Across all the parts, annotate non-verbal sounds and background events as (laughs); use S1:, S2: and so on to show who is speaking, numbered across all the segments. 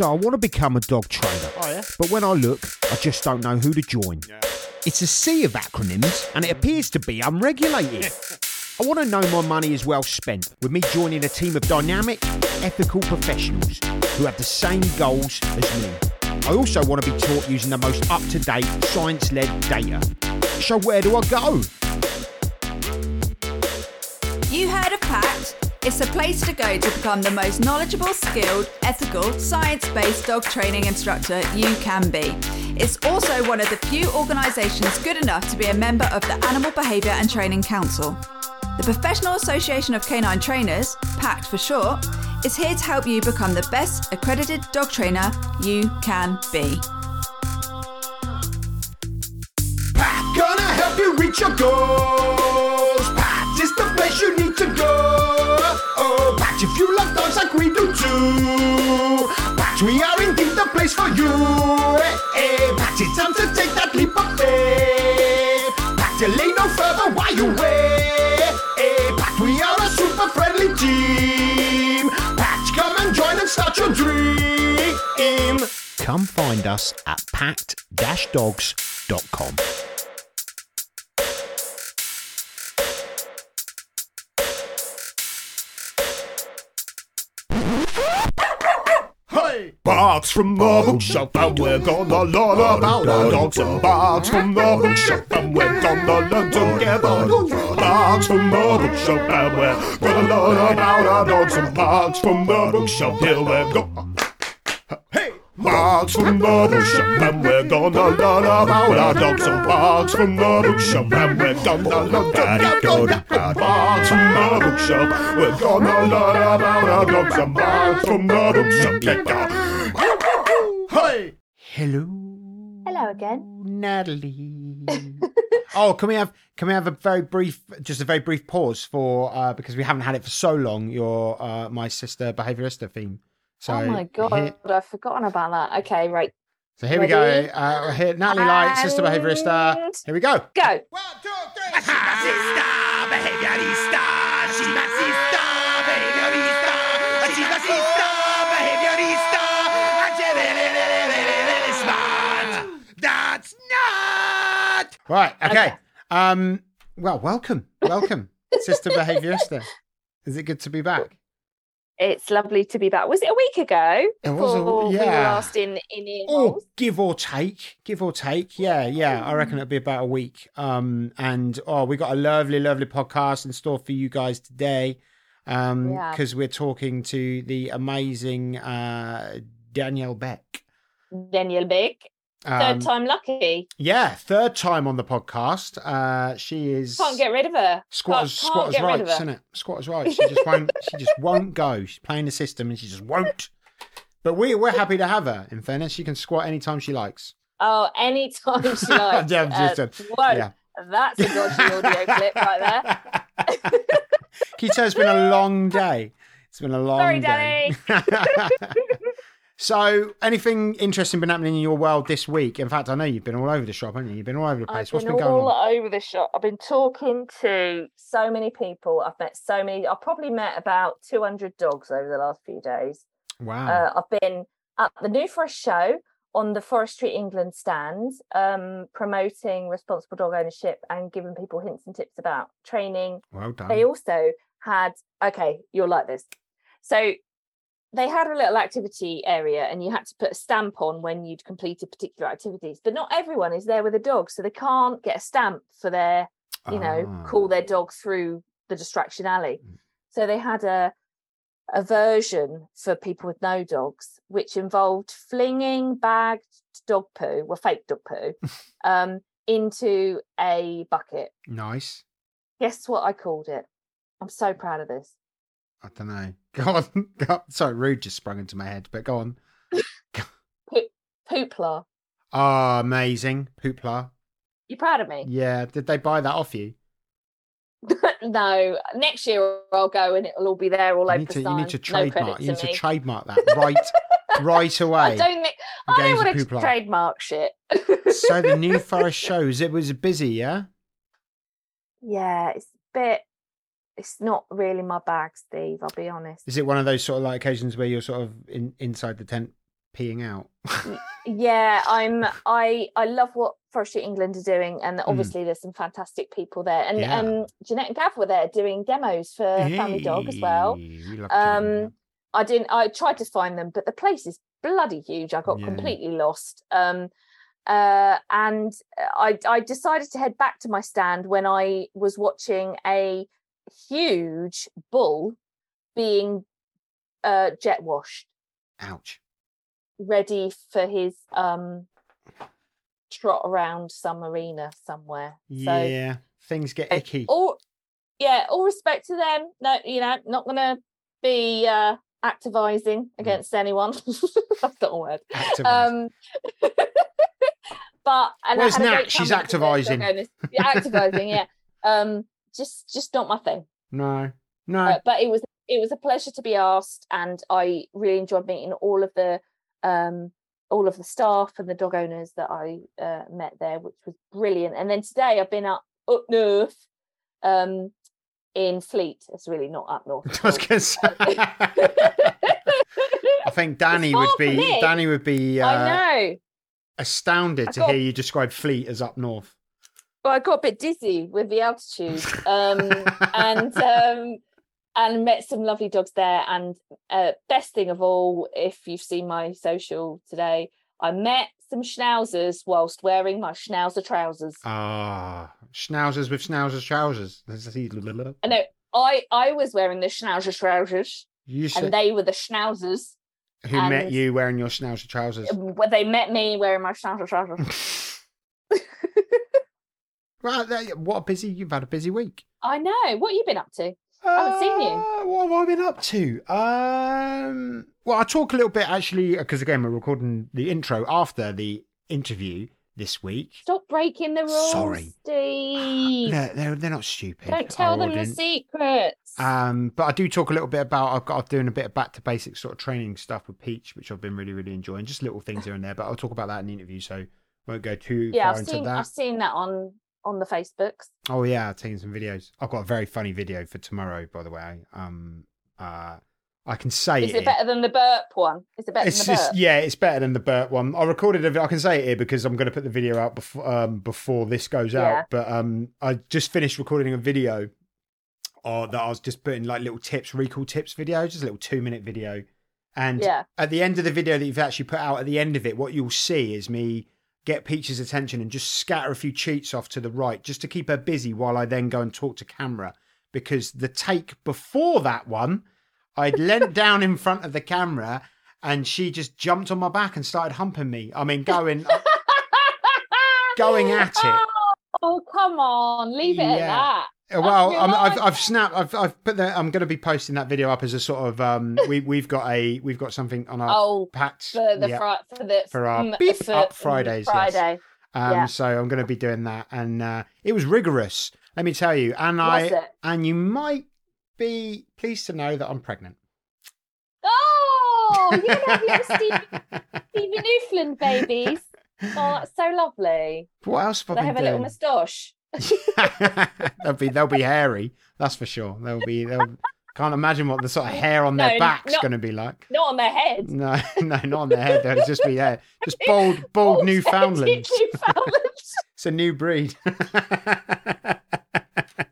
S1: So I want to become a dog trainer.
S2: Oh, yeah?
S1: But when I look, I just don't know who to join. It's a sea of acronyms and it appears to be unregulated. I want to know my money is well spent with me joining a team of dynamic, ethical professionals who have the same goals as me. I also want to be taught using the most up to date, science led data. So, where do I go?
S3: You heard of PACT? It's a place to go to become the most knowledgeable, skilled, ethical, science based dog training instructor you can be. It's also one of the few organisations good enough to be a member of the Animal Behaviour and Training Council. The Professional Association of Canine Trainers, PACT for short, is here to help you become the best accredited dog trainer you can be.
S4: PACT gonna help you reach your goals. PACT is the place you need to go. Like we do too. PACT, we are indeed the place for you. Hey, hey, PACT, it's time to take that leap of faith. PACT, delay no further while you wait. Hey, PACT, we are a super friendly team. PACT, come and join and start your dream.
S1: Come find us at pact-dogs.com.
S4: Barks from the bookshelf, and we're gonna learn about our dogs. And barks from the bookshelf, and we're gonna learn together. Barks from the bookshelf, and we're gonna learn about our dogs. And barks from the bookshelf, here we go. Barks from the bookshelf, and we're gonna learn about our dogs. And barks from the bookshelf, and we're gonna learn together. Barks from the bookshelf, we're gonna learn about our dogs. And barks from the bookshelf!
S1: Hello.
S5: Hello again.
S1: Natalie. (laughs) oh, can we have can we have a very brief, just a very brief pause for uh, because we haven't had it for so long. Your uh, my sister behaviorista theme. So
S5: oh my god,
S1: Here,
S5: I've forgotten about that. Okay, right.
S1: so here we go. Uh, here, Natalie Light, sister behaviorista. Here we go.
S5: Go.
S4: One, two, three. Sister, behaviorista.
S1: Right. Okay.
S5: Okay.
S1: Um. Well, welcome, welcome, (laughs) sister behaviorista. Is it good to be back?
S5: It's lovely to be back. Was it a week ago?
S1: It was a-
S5: before we
S1: yeah.
S5: last in in
S1: Or give or take, give or take. Yeah, yeah. I reckon it'll be about a week. Um, and oh, we got a lovely, lovely podcast in store for you guys today. Um,
S5: Yeah.
S1: because we're talking to the amazing uh Danielle Beck.
S5: Daniel Beck. Third
S1: Um,
S5: time lucky.
S1: Yeah, third time on the podcast. Uh, she is
S5: Can't get rid of her.
S1: squatters,
S5: can't
S1: squatters
S5: get rid
S1: rights, isn't it? Squatters rights. She just won't. she just won't go. She's playing the system, and she just won't. But we we're happy to have her. In fairness, she can squat anytime she likes.
S5: Oh, anytime she likes. (laughs)
S1: Yeah, just,
S5: uh,
S1: uh,
S5: whoa,
S1: yeah.
S5: That's a dodgy audio (laughs) clip right there.
S1: Can you tell it's been a long day? It's been a long
S5: Sorry,
S1: day. (laughs) so, anything interesting been happening in your world this week? In fact, I know you've been all over the shop, haven't you? You've been all over the place.
S5: I've
S1: What's
S5: been,
S1: been
S5: all
S1: on?
S5: over the shop. I've been talking to so many people. I've met so many. I've probably met about 200 dogs over the last few days.
S1: Wow.
S5: Uh, I've been at the New Forest show on the Forestry England stand, um, promoting responsible dog ownership and giving people hints and tips about training.
S1: well done.
S5: They also had, okay, you'll like this. So they had a little activity area and you had to put a stamp on when you'd completed particular activities, but not everyone is there with a dog. So they can't get a stamp for their you know,
S1: Ah.
S5: call their dog through the distraction alley.
S1: Mm.
S5: So they had a a version for people with no dogs, which involved flinging bagged dog poo, well, fake dog poo, (laughs) um, into a bucket.
S1: Nice.
S5: Guess what I called it? I'm so proud of this.
S1: I don't know. (laughs) Go on. Go on. Sorry, rude just sprung into my head, but go on. (laughs)
S5: Poopla.
S1: Oh, amazing. Poopla.
S5: You proud of me?
S1: Yeah. Did they buy that off you? (laughs)
S5: no. Next year I'll go and it'll all be there all
S1: You
S5: over
S1: need
S5: the
S1: to, you need to trademark.
S5: credit
S1: you need to
S5: me.
S1: trademark that right, right away.
S5: I don't think I don't want to trademark shit.
S1: so the New Forest shows it was busy, yeah.
S5: yeah, it's a bit. It's not really my bag, Steve. I'll be honest.
S1: Is it one of those sort of like occasions where you're sort of in inside the tent peeing out. (laughs)
S5: yeah i'm i i love what forestry england are doing and obviously there's some fantastic people there and
S1: Hmm. Yeah.
S5: um jeanette and gav were there doing demos for family dog as well
S1: we
S5: um i didn't i tried to find them but the place is bloody huge i got
S1: Yeah.
S5: completely lost um uh and i i decided to head back to my stand when i was watching a huge bull being uh jet washed.
S1: Ouch.
S5: ready for his um trot around some arena somewhere. So
S1: Yeah, things get icky.
S5: all yeah, all respect to them. No, you know, not gonna be uh activizing
S1: Mm.
S5: against anyone. (laughs) That's not a word. Um (laughs) but and
S1: Where's Nat? She's
S5: time with the
S1: activising.
S5: Yeah, activising, yeah. (laughs) Um just just not my thing.
S1: no, no.
S5: Uh, but it was it was a pleasure to be asked and i really enjoyed meeting all of the um all of the staff and the dog owners that i uh, met there which was brilliant and then today i've been up up north um in fleet it's really not up north (laughs)
S1: I was gonna say. (laughs) I think Dani would be. Dani would be uh,
S5: i know
S1: astounded
S5: I
S1: to hear you describe Fleet as up north.
S5: But i got a bit dizzy with the altitude um and (laughs) um and met some lovely dogs there. And uh, best thing of all if you've seen my social today i met some schnauzers whilst wearing my schnauzer trousers.
S1: Ah, schnauzers with schnauzer trousers. (laughs)
S5: I know. I i was wearing the schnauzer trousers
S1: You
S5: and they were the schnauzers.
S1: Who met you wearing your schnauzer trousers?
S5: they met me wearing my schnauzer trousers (laughs)
S1: Right, there- what a busy you've had a busy week.
S5: i know what have you been up to I haven't seen you.
S1: Uh, What have I been up to? Um, well, I'll talk a little bit actually because again we're recording the intro after the interview this week.
S5: stop breaking the rules
S1: Sorry.
S5: Steve. (gasps)
S1: They're, they're, they're not stupid.
S5: don't tell them the secrets
S1: Um, but I do talk a little bit about I've got I'm doing a bit of back to basics sort of training stuff with Peach, which I've been really really enjoying. Just little things here and there, but I'll talk about that in the interview, so won't go too
S5: yeah
S1: far
S5: i've
S1: into
S5: seen
S1: that.
S5: i've seen that on on the facebooks
S1: Oh yeah, I've taken some videos. I've got a very funny video for tomorrow, by the way. Um, uh, I can say
S5: Is
S1: it.
S5: it better than the burp one? Is it better
S1: It's
S5: than the
S1: just
S5: burp?
S1: yeah, it's better than the burp one. I recorded it. I can say it here because I'm going to put the video out before um, before this goes
S5: Yeah.
S1: out. But um, I just finished recording a video, uh, that I was just putting like little tips, recall tips video, just a little two minute video. And
S5: Yeah.
S1: at the end of the video that you've actually put out, at the end of it, what you'll see is me get Peach's attention and just scatter a few cheats off to the right, just to keep her busy while I then go and talk to camera. Because the take before that one, I'd leant (laughs) down in front of the camera and she just jumped on my back and started humping me. I mean, going (laughs) going at it.
S5: Oh, come on, leave it at that.
S1: Uh, Well, I've. I've snapped. I've I've put the. I'm going to be posting that video up as a sort of. Um, (laughs) we we've got a we've got something on our
S5: Oh,
S1: packed
S5: for the
S1: yeah.
S5: for the
S1: For our
S5: mm,
S1: beep
S5: for,
S1: up Fridays, yes. Um,
S5: Yeah.
S1: So I'm going to be doing that, and uh, it was rigorous. Let me tell you, and I
S5: it?
S1: and you might be pleased to know that I'm pregnant.
S5: Oh, you have little Stevie, (laughs) Stevie Newfoundland babies. Oh, that's so lovely.
S1: what else have I
S5: have a little moustache. (laughs)
S1: they'll be they'll be hairy. That's for sure. They'll be. They'll, can't imagine what the sort of hair on
S5: No,
S1: their back's
S5: not-
S1: going to be like.
S5: Not on their head.
S1: No, (laughs) no, not on their head. They'll just be there. (laughs) Just bald, bald
S5: Bald-headed
S1: Newfoundlands.
S5: Newfoundlands.
S1: It's a new breed.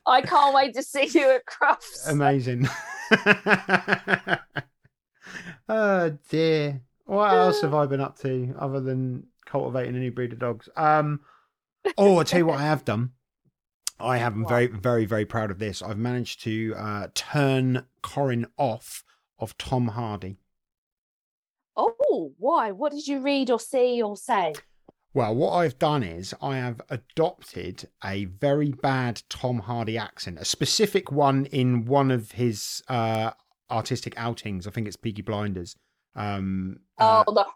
S5: I can't wait to see you at Crufts.
S1: Amazing. oh dear. What else have I been up to other than cultivating a new breed of dogs? Um. Oh, I tell you what I have done. I am
S5: What?
S1: very, very, very proud of this. I've managed to uh, turn Corin off of Tom Hardy.
S5: Oh, why? What did you read or see or say?
S1: Well, what I've done is I have adopted a very bad Tom Hardy accent, a specific one in one of his uh, artistic outings. I think it's Peaky Blinders. Um, uh,
S5: Oh, the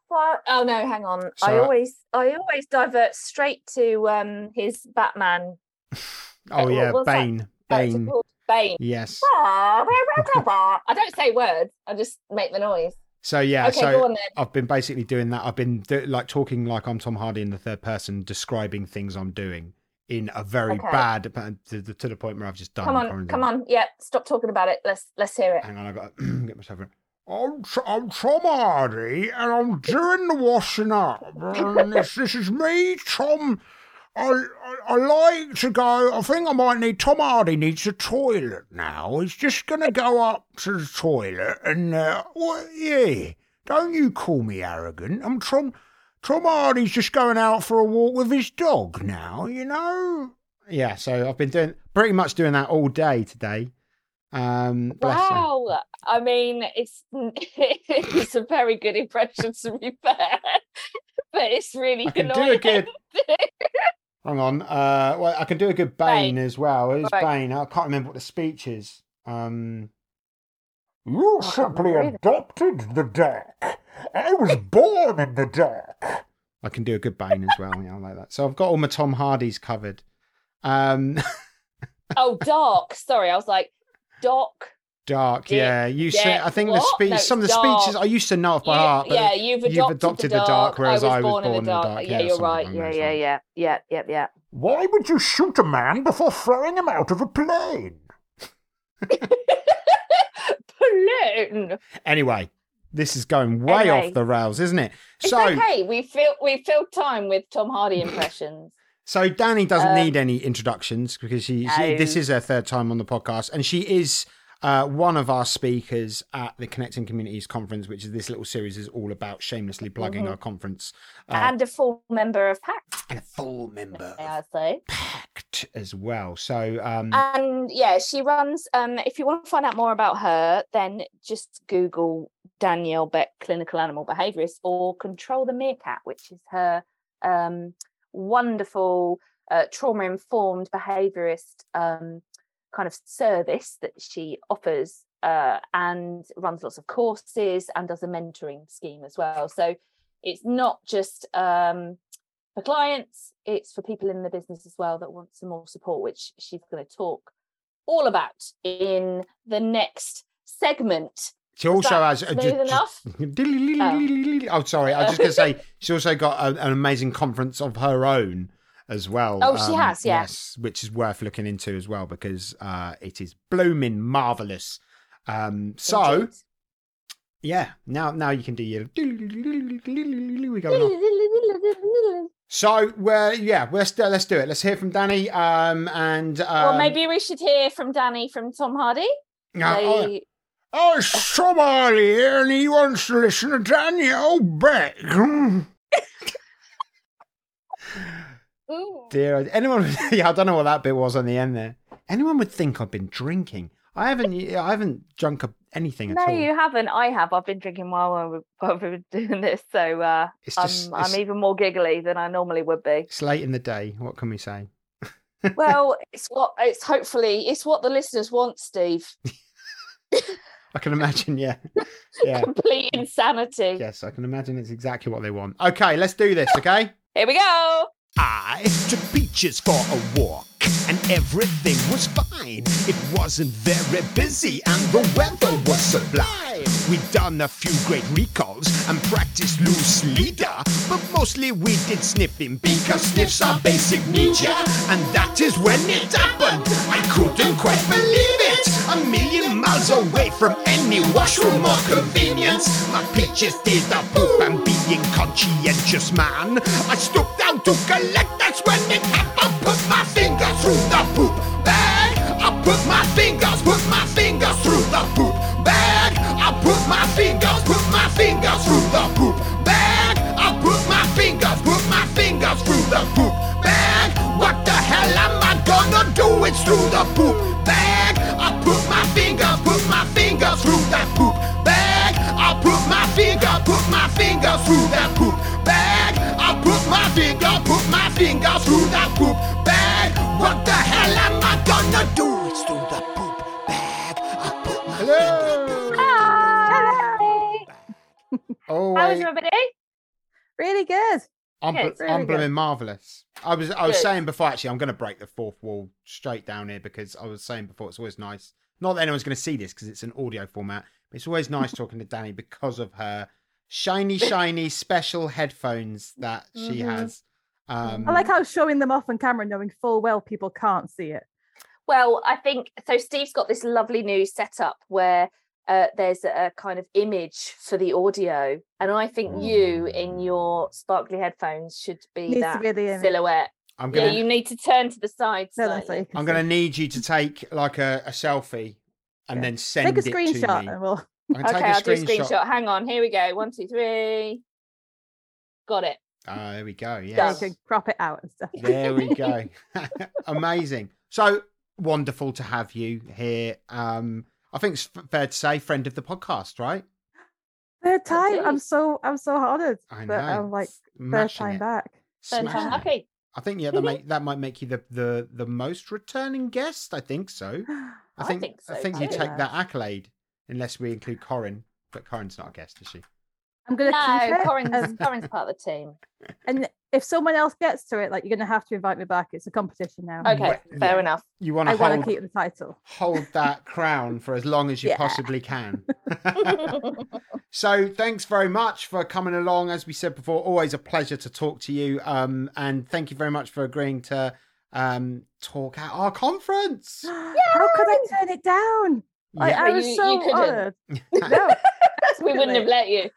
S5: oh no, hang on. I always I always divert straight to um his Batman. (laughs)
S1: oh
S5: what
S1: yeah,
S5: that
S1: Bane. Bane.
S5: Bane.
S1: Yes. (laughs)
S5: I don't say words. I just make the noise.
S1: So yeah,
S5: okay,
S1: so
S5: go on then.
S1: I've been basically doing that. I've been do- like talking like I'm Tom Hardy in the third person, describing things I'm doing in a very
S5: Okay.
S1: bad to, the- to the point where I've just done.
S5: Come on,
S1: Corin's
S5: come on. Yeah, stop talking about it. Let's let's hear it.
S1: Hang on, I got to (clears throat) get myself. in.
S4: I'm, I'm Tom Hardy, and I'm doing the washing up. (laughs) And this, this is me, Tom. I, I I like to go. I think I might need. Tom Hardy needs a toilet now. He's just going to go up to the toilet and. Uh, what? Yeah. Don't you call me arrogant. I'm Tom. Tom Hardy's just going out for a walk with his dog now. You know.
S1: Yeah. So I've been doing pretty much doing that all day today. Um, bless her.
S5: Wow. I mean, it's (laughs) it's a very good impression to be fair, (laughs) but it's really
S1: I can do a good- (laughs) Hang on. Uh, well, I can do a good Bane,
S5: Bane.
S1: as well. It's
S5: Right.
S1: Bane. I can't remember what the speech is. Um,
S4: You
S5: I
S4: simply adopted the dark. I was born in the dark.
S1: I can do a good Bane as well. Yeah, I like that. So I've got all my Tom Hardys covered. Um, (laughs)
S5: oh, dark. Sorry, I was like, Doc.
S1: Dark.
S5: Dick,
S1: Yeah, you
S5: Dick,
S1: say. I think the speech.
S5: No,
S1: some of the
S5: it's
S1: speeches. I used to know off by
S5: You-
S1: heart. But
S5: yeah, you've adopted,
S1: you've adopted
S5: the,
S1: the dark, whereas
S5: I
S1: I
S5: was
S1: was
S5: born, in the dark.
S1: dark.
S5: Yeah,
S1: Yeah,
S5: you're right.
S1: along
S5: Yeah, yeah, yeah, yeah, yeah, yeah.
S4: Why would you shoot a man before throwing him out of a plane? (laughs)
S5: Balloon.
S1: Anyway, this is going way
S5: Anyway.
S1: off the rails, isn't it?
S5: It's
S1: So,
S5: okay. We filled we filled time with Tom Hardy impressions. (clears throat)
S1: so Dani doesn't
S5: Um,
S1: need any introductions because she, she-
S5: No.
S1: this is her third time on the podcast, and she is uh, one of our speakers at the Connecting Communities conference, which is this little series is all about shamelessly plugging
S5: Mhm.
S1: our conference, uh,
S5: and a full member of PACT,
S1: and a full member Pact as well. So, um,
S5: And yeah, she runs. Um, if you want to find out more about her, then just Google Danielle Beck, clinical animal behaviourist, or Control the Meerkat, which is her um, wonderful uh, trauma informed behaviourist um, kind of service that she offers uh, and runs lots of courses and does a mentoring scheme as well. So it's not just um, for clients, it's for people in the business as well that want some more support, which she's going to talk all about in the next segment.
S1: she also has.
S5: smooth
S1: ju- ju-
S5: enough?
S1: Oh, sorry. I was just going (laughs) to say she also got a, an amazing conference of her own as well. um,
S5: Oh, she has, yeah.
S1: Yes, which is worth looking into as well because uh, it is blooming marvelous. Um, so
S5: Indeed.
S1: yeah, now now you can do your we going on. So well, yeah, let's let's do it. Let's hear from Dani. Um, and um,
S5: well, maybe we should hear from Dani from Tom Hardy.
S1: oh,
S5: They-
S4: Oh, it's somebody here and he wants to listen to Danielle Beck.
S5: Ooh.
S1: Dear, anyone? (laughs) Yeah, I don't know what that bit was on the end there. Anyone would think I've been drinking. I haven't. I haven't drunk anything at
S5: No,
S1: all.
S5: you haven't. I have. I've been drinking while we- while we've (laughs) doing this, so uh,
S1: just.
S5: I'm, I'm even more giggly than I normally would be.
S1: it's late in the day. What can we say? (laughs)
S5: Well, it's what it's hopefully it's what the listeners want, Steve.
S1: I can imagine. Yeah, yeah.
S5: Complete insanity.
S1: yes, I can imagine. It's exactly what they want. Okay, let's do this. Okay.
S5: Here we go.
S4: I. Took Peaches for a walk, and everything was fine. It wasn't very busy, and the weather was sublime. We'd done a few great recalls and practiced loose leader, but mostly we did sniffing because sniffs are basic yeah. And that is when it happened. I couldn't quite believe it. A million miles away from any washroom or convenience. My peaches did a poop and being conscientious man. I stooped down to collect, that's when it happened. My finger through the poop bag. I put my fingers, put my fingers through the poop bag. I put my fingers, put my fingers through the poop bag. I put my fingers, put my fingers through the poop bag. What the hell am I gonna do? It's through the poop bag. I put my finger, put my finger through that poop bag. I put my finger, put my finger through that poop bag. I put my finger, put my finger through that poop. What the hell am I gonna do? It's through the poop bag. I put my
S1: Hello.
S5: Hi.
S1: Oh,
S5: How was
S1: wait.
S5: everybody?
S2: Really good.
S1: I'm,
S5: Yeah,
S1: bl-
S5: it's really
S1: I'm
S5: good.
S1: blooming marvelous. I was I was
S5: Good.
S1: saying before actually I'm going to break the fourth wall straight down here because I was saying before it's always nice. Not that anyone's going to see this because it's an audio format, but it's always nice (laughs) talking to Dani because of her shiny, shiny (laughs) special headphones that she
S5: Mhm.
S1: has. Um,
S2: I like how showing them off on camera, knowing full well people can't see it.
S5: Well, I think so. Steve's got this lovely new setup where uh, there's a kind of image for the audio, and I think you in your sparkly headphones should be
S2: Needs
S5: that
S2: be the
S5: silhouette.
S1: I'm
S5: Yeah,
S1: gonna
S5: you need to turn to the side.
S2: No, that's what
S5: slightly.
S1: I'm
S2: see.
S1: gonna need you to take like a, a selfie and
S2: Yeah.
S1: then send
S2: take a
S1: it to
S2: screenshot
S1: me.
S2: and we'll
S1: I can
S5: Okay,
S1: take
S5: I'll
S1: a
S5: do a
S1: screenshot.
S5: screenshot. Hang on, here we go. One, two, three. Got it.
S1: Ah, there we go.
S2: yeah,
S1: Yes.
S2: you can crop it out and stuff.
S1: There we go. (laughs) (laughs) Amazing. So wonderful to have you here. Um, I think it's fair to say, friend of the podcast, right?
S2: Third time. I'm so I'm so honoured
S1: I
S2: that
S1: know.
S2: I'm like third time
S1: it.
S2: back.
S5: Third time
S1: it.
S5: lucky.
S1: I think yeah, that might that might make you the the the most returning guest. I think so. (gasps) I
S5: I
S1: think
S5: think so
S1: I think you take that accolade, unless we include Corin. But Corin's not a guest, is she?
S2: I'm gonna keep
S5: No,
S2: it.
S5: Corin's,
S2: and- (laughs)
S5: Corin's part of the team.
S2: And if someone else gets to it, like you're gonna have to invite me back. It's a competition now.
S5: Okay,
S1: Well,
S5: fair
S1: yeah.
S5: enough.
S1: You want to?
S2: I
S1: want
S2: to keep the title.
S1: hold that (laughs) crown for as long as you
S2: Yeah.
S1: possibly can. (laughs) so thanks very much for coming along. As we said before, always a pleasure to talk to you. Um, and thank you very much for agreeing to um talk at our conference. (gasps)
S2: How could I turn it down? Like,
S1: Yeah.
S2: I was
S5: you- you
S2: so
S5: couldn't.
S2: honoured. (laughs) (laughs) No, (laughs)
S5: we wouldn't have let you.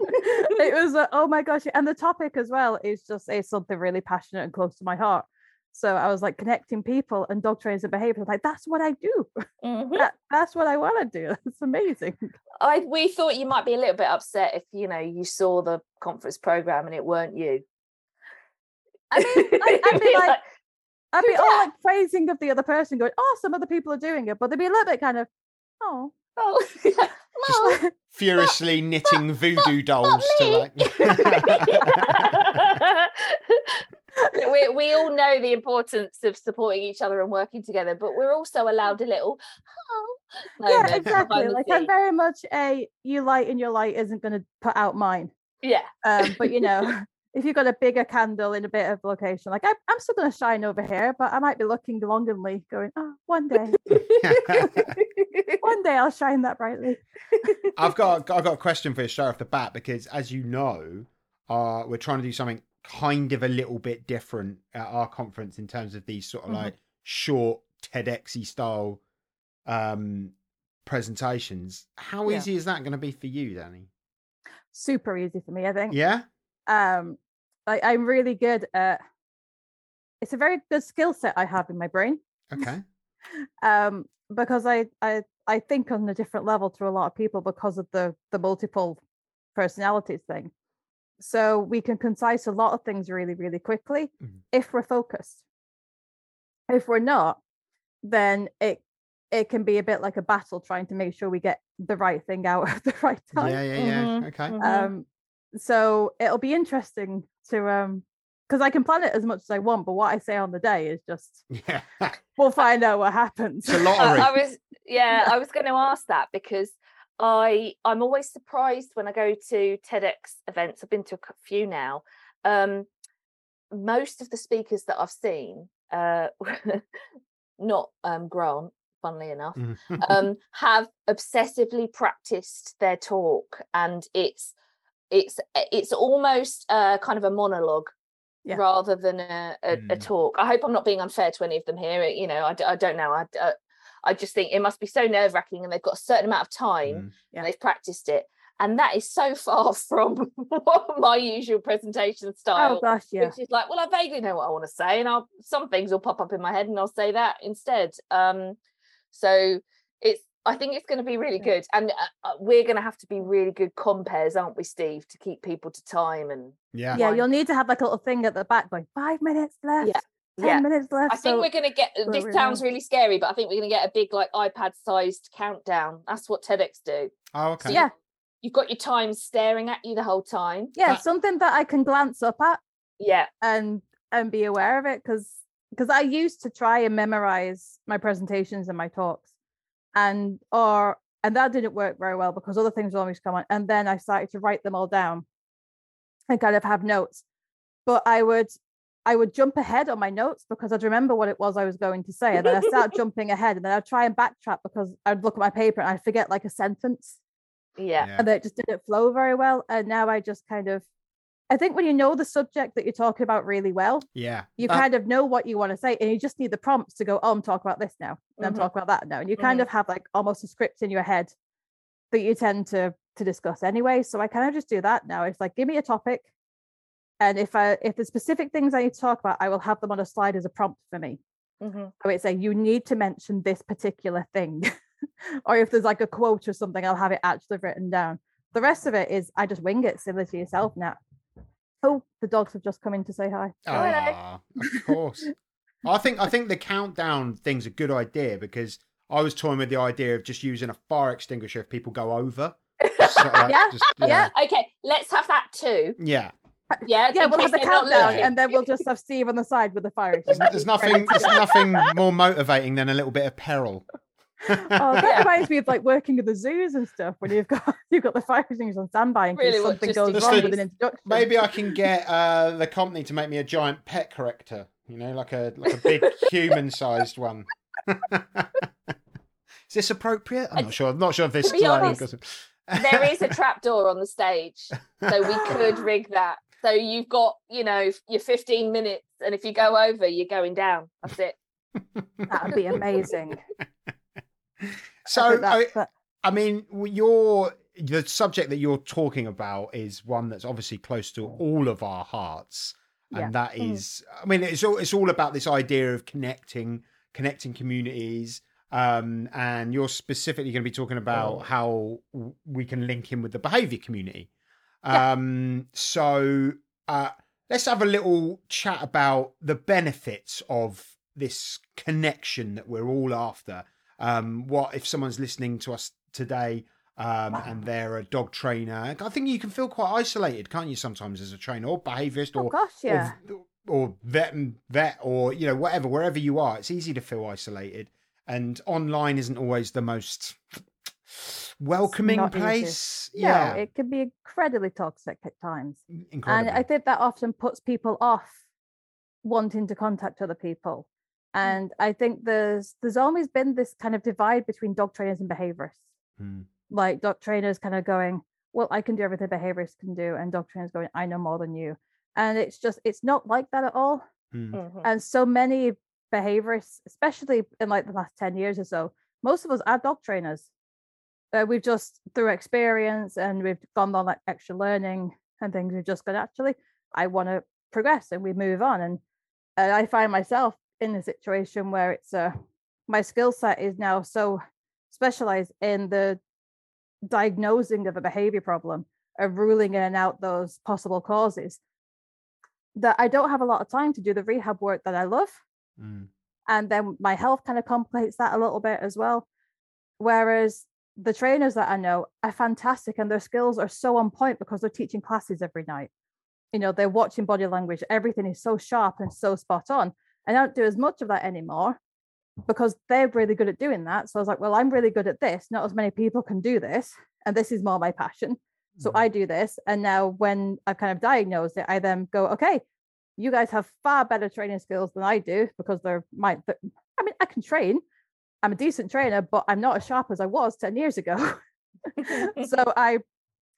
S2: it was uh, oh my gosh and the topic as well is just it's something really passionate and close to my heart so i was like connecting people and dog trainers and behavior like that's what i do
S5: Mhm.
S2: that, that's what i want to do it's amazing
S5: I we thought you might be a little bit upset if you know you saw the conference program and it weren't you.
S2: i mean I, be like i'd be
S5: Who's
S2: all like praising of the other person going oh some other people are doing it but they'd be a little bit kind of oh
S5: oh, (laughs) yeah. (laughs) Well, (laughs)
S1: Furiously knitting voodoo dolls to
S5: me.
S1: like.
S5: we, we all know the importance of supporting each other and working together, but we're also allowed a little. Oh,
S2: yeah exactly like i'm very much a you light and your light isn't going to put out mine
S5: yeah.
S2: um, but you know, if you've got a bigger candle in a bit of location, like I, I'm still going to shine over here, but I might be looking longingly, going, "Oh, one day, (laughs) one day I'll shine that brightly." (laughs)
S1: I've got (laughs) I've got a question for you straight off the bat because, as you know, uh, we're trying to do something kind of a little bit different at our conference in terms of these sort of
S2: Mhm.
S1: like short TEDxy style um, presentations. How
S2: Yeah.
S1: easy is that going to be for you, Dani?
S2: Super easy for me, I think.
S1: Yeah.
S2: Um, I, I'm really good at. It's a very good skill set I have in my brain,
S1: Okay. (laughs)
S2: um, because I, I I think on a different level to a lot of people because of the the multiple personalities thing. So we can concise a lot of things really, really quickly
S1: Mhm.
S2: if we're focused. If we're not, then it it can be a bit like a battle trying to make sure we get the right thing out (laughs) at the right time.
S1: Yeah. Yeah. Yeah.
S5: Mhm,
S1: Okay.
S5: mhm.
S2: Um, so it'll be interesting to um because I can plan it as much as I want, but what I say on the day is just (laughs)
S1: Yeah.
S2: we'll find out what happens.
S1: It's a (laughs)
S5: I,
S1: lottery.
S5: I was yeah, I was going to ask that because I I'm always surprised when I go to TEDx events. I've been to a few now. Um, most of the speakers that I've seen, uh, (laughs) not um, Grant, funnily enough,
S1: Mhm.
S5: um, have obsessively practiced their talk, and it's it's it's almost uh, kind of a monologue
S2: Yeah.
S5: rather than a, a, a
S1: Mm.
S5: talk. I hope I'm not being unfair to any of them here. You know, I don't know. I, d- uh, I just think it must be so nerve wracking, and they've got a certain amount of time,
S1: Mm.
S2: Yeah.
S5: and they've practiced it, and that is so (laughs) far from my usual presentation style
S2: oh gosh, yeah.
S5: which is like, well, I vaguely know what I want to say, and I'll some things will pop up in my head, and I'll say that instead. Um, so it's I think it's going to be really good, and uh, uh, we're going to have to be really good compares, aren't we, Steve, to keep people to time and
S1: Yeah.
S2: Yeah, you'll need to have like a little thing at the back going five minutes left, Yeah. ten
S5: yeah.
S2: minutes left.
S5: I think
S2: so
S5: we're going to get. This
S2: we
S5: sounds really scary, but I think we're going to get a big like iPad-sized countdown. That's what TEDx do.
S1: Oh, okay.
S2: yeah,
S5: You've got your time staring at you the whole time.
S2: yeah,
S1: That-
S2: something that I can glance up at
S5: Yeah,
S2: and and be aware of it because because I used to try and memorize my presentations and my talks, and or and that didn't work very well because other things would always come on, and then I started to write them all down and kind of have notes, but I would I would jump ahead on my notes because I'd remember what it was I was going to say, and then I start (laughs) jumping ahead, and then I'd try and backtrack because I'd look at my paper and I'd forget like a sentence
S5: yeah,
S1: Yeah.
S2: and then it just didn't flow very well. And now I just kind of, I think when you know the subject that you're talking about really well,
S1: Yeah.
S2: you
S1: Uh,
S2: kind of know what you want to say, and you just need the prompts to go, oh, I'm talking about this now, and I'm
S5: Mhm.
S2: talking about that now, and you kind
S5: Mhm.
S2: of have like almost a script in your head that you tend to to discuss anyway. So I kind of just do that now. It's like give me a topic, and if I if there's specific things I need to talk about, I will have them on a slide as a prompt for me.
S5: Mhm.
S2: I would say you need to mention this particular thing, (laughs) or if there's like a quote or something, I'll have it actually written down. The rest of it is I just wing it, similar to yourself now. Oh, the dogs have just come in to say hi.
S1: Ah, of course. (laughs) I think I think the countdown thing's a good idea because I was toying with the idea of just using a fire extinguisher if people go over. Just sort of like- (laughs)
S2: Yeah,
S1: just-
S2: yeah.
S5: Okay, let's have that too.
S1: yeah.
S5: Yeah,
S2: Yeah,
S5: in
S2: we'll have the countdown, and then we'll just have Steve on the side with the fire.
S1: There's, there's nothing there's nothing more motivating than a little bit of peril.
S2: Oh, (laughs) that reminds me of like working at the zoos and stuff when you've got (laughs) you've got the fire extinguishers on standby in case
S5: Really, what,
S2: something goes
S5: in
S2: wrong with an introduction.
S1: Maybe I can get uh, the company to make me a giant pet corrector. You know, like a like a big (laughs) human-sized one. Is this appropriate? I'm not sure. I'm not sure if this.
S5: to be honest, there is a trapdoor on the stage, so we could rig that. So you've got, you know, your 15 minutes, and if you go over, you're going down. That's it.
S2: that would be amazing. (laughs)
S1: So I,
S2: that-
S1: I mean, your the subject that you're talking about is one that's obviously close to all of our hearts, and
S2: Yeah.
S1: that
S5: Mhm.
S1: is, I mean, it's all it's all about this idea of connecting, connecting communities. Um, and you're specifically going to be talking about how we can link in with the behavior community.
S2: Yeah.
S1: Um, so uh, let's have a little chat about the benefits of this connection that we're all after. Um, what if someone's listening to us today um, and they're a dog trainer? I think you can feel quite isolated, can't you? Sometimes as a trainer or behaviourist
S2: oh
S1: or
S2: gosh, yeah.
S1: or, or vet and vet or you know whatever wherever you are it's easy to feel isolated and online isn't always the most welcoming place yeah
S2: it can be incredibly toxic at times.
S1: incredible
S2: And I think that often puts people off wanting to contact other people. And I think there's there's always been this kind of divide between dog trainers and behaviorists.
S1: Mm.
S2: Like dog trainers kind of going, well, I can do everything behaviorists can do, and dog trainers going, I know more than you. And it's just it's not like that at all.
S1: Mm.
S5: Mhm.
S2: And so many behaviorists, especially in like the last 10 years or so, most of us are dog trainers. Uh, we've just through experience and we've gone on like extra learning and things, we've just gone, actually, I want to progress and we move on. And, and I find myself in a situation where it's uh, my skill set is now so specialized in the diagnosing of a behavior problem, of ruling in and out those possible causes, that I don't have a lot of time to do the rehab work that I love.
S1: Mm.
S2: And then my health kind of complicates that a little bit as well. Whereas the trainers that I know are fantastic and their skills are so on point because they're teaching classes every night. You know, they're watching body language, everything is so sharp and so spot on. I don't do as much of that anymore because they're really good at doing that. So I was like, well, I'm really good at this. Not as many people can do this. And this is more my passion. So
S1: Mm.
S2: I do this. And now when I've kind of diagnosed it, I then go, okay, you guys have far better training skills than I do because they're my, I mean, I can train. I'm a decent trainer, but I'm not as sharp as I was 10 years ago. (laughs) (laughs) so I,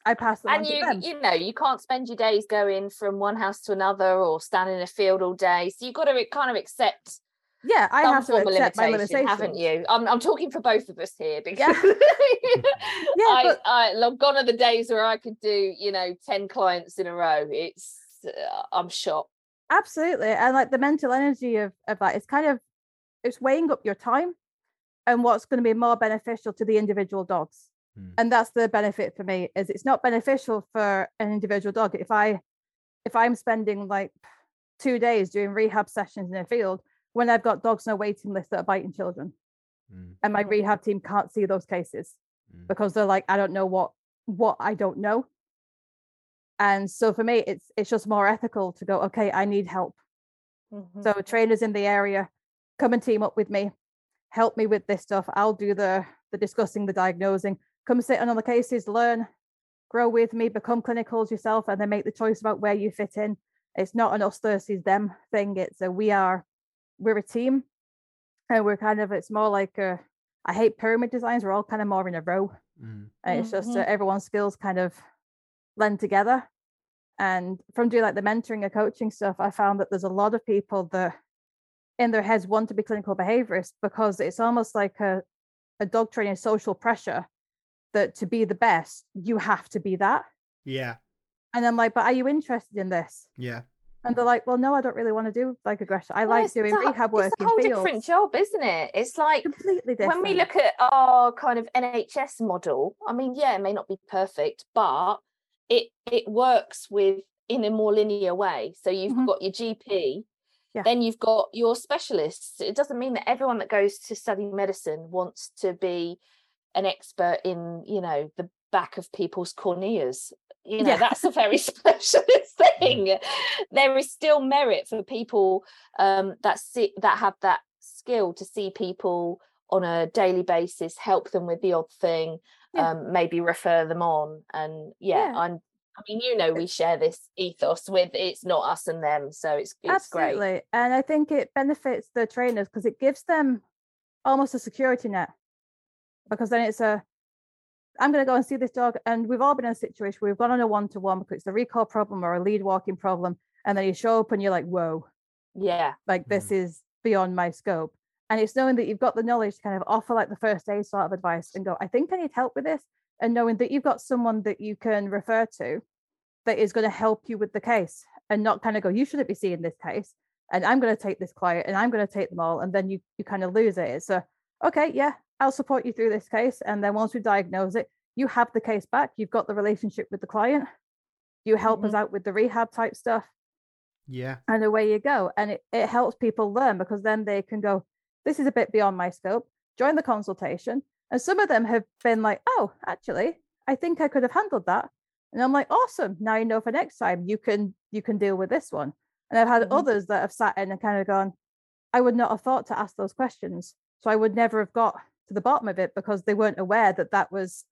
S2: I pass them
S5: and you you know you can't spend your days going from one house to another or standing in a field all day. So you've got to kind of accept
S2: yeah, I have to accept my
S5: limitation,
S2: limitations.
S5: haven't you? I'm, I'm talking for both of us here because
S2: Yeah. (laughs)
S5: I,
S2: but-
S5: I gone are the days where I could do you know 10 clients in a row. It's uh, I'm shocked
S2: absolutely and like the mental energy of, of that it's kind of it's weighing up your time and what's going to be more beneficial to the individual dogs
S1: Hmm.
S2: and that's the benefit for me is it's not beneficial for an individual dog. If i if i'm spending like two days doing rehab sessions in a field when i've got dogs on a waiting list that are biting children
S1: Mm.
S2: and my rehab team can't see those cases
S1: Mm.
S2: because they're like i don't know what what i don't know. And so for me it's it's just more ethical to go okay i need help. So trainers in the area come and team up with me. Help me with this stuff. I'll do the the discussing the diagnosing come sit in on the cases learn grow with me become clinicals yourself and then make the choice about where you fit in. It's not an us versus them thing it's a we are we're a team. And we're kind of it's more like a i hate pyramid designs we're all kind of more in a row.
S1: Mm.
S2: and it's just uh, everyone's skills kind of blend together. And from doing like the mentoring and coaching stuff i found that there's a lot of people that in their heads want to be clinical behaviorists because it's almost like a, a dog training social pressure that to be the best, you have to be that.
S1: Yeah.
S2: And I'm like, but are you interested in this?
S1: Yeah.
S2: And they're like, well, no, I don't really want to do like aggression. I
S5: Well,
S2: like doing
S5: a-
S2: rehab work
S5: It's a whole
S2: fields.
S5: different job, isn't it? It's like
S2: Completely different.
S5: when we look at our kind of NHS model, I mean, yeah, it may not be perfect, but it it works with in a more linear way. So you've
S2: Mhm.
S5: got your GP,
S2: Yeah.
S5: then you've got your specialists. It doesn't mean that everyone that goes to study medicine wants to be an expert in, you know, the back of people's corneas. You know,
S2: Yeah.
S5: that's a very (laughs) (laughs) specialist thing. There is still merit for people um, that see that have that skill to see people on a daily basis, help them with the odd thing,
S2: Yeah.
S5: um, maybe refer them on. And yeah,
S2: Yeah.
S5: I'm. I mean, you know, we share this ethos with it's not us and them, so it's it's great.
S2: Absolutely. And I think it benefits the trainers because it gives them almost a security net. Because then it's a, I'm going to go and see this dog. And we've all been in a situation where we've gone on a one to one because it's a recall problem or a lead walking problem. And then you show up and you're like, whoa,
S5: Yeah,
S2: like this mm-hmm. is beyond my scope. And it's knowing that you've got the knowledge to kind of offer like the first aid sort of advice and go, I think I need help with this. And knowing that you've got someone that you can refer to that is going to help you with the case and not kind of go, you shouldn't be seeing this case. And I'm going to take this client and I'm going to take them all. And then you, you kind of lose it. It's a, okay, yeah, I'll support you through this case. And then once we diagnose it, you have the case back. You've got the relationship with the client. You help us out with the rehab type stuff
S1: Yeah.
S2: and away you go. And it, it helps people learn because then they can go, this is a bit beyond my scope, join the consultation. And some of them have been like, oh, actually, I think I could have handled that. And I'm like, awesome. Now you know for next time you can you can deal with this one. And I've had
S5: Mhm.
S2: others that have sat in and kind of gone, I would not have thought to ask those questions. So I would never have got to the bottom of it because they weren't aware that that was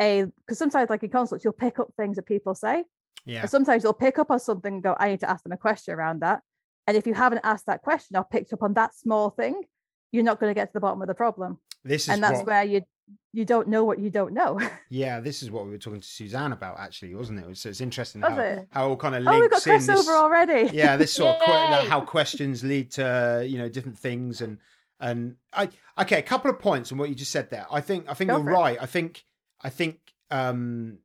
S2: a because sometimes like in consults you'll pick up things that people say
S1: Yeah.
S2: sometimes you'll pick up on something and go, I need to ask them a question around that. And if you haven't asked that question or picked up on that small thing, you're not going to get to the bottom of the problem.
S1: This is
S2: And that's
S1: what,
S2: where you you don't know what you don't know. (laughs)
S1: yeah, this is what we were talking to Suzanne about actually, wasn't it? So it's interesting
S2: Was
S1: how,
S2: it?
S1: how all kind of links
S2: oh, we've got
S1: in this,
S2: already.
S1: yeah, this sort of que- how (laughs) questions lead to you know different things and and I okay, a couple of points on what you just said there. I think I think
S2: Go
S1: you're
S2: for it.
S1: right. I think I think um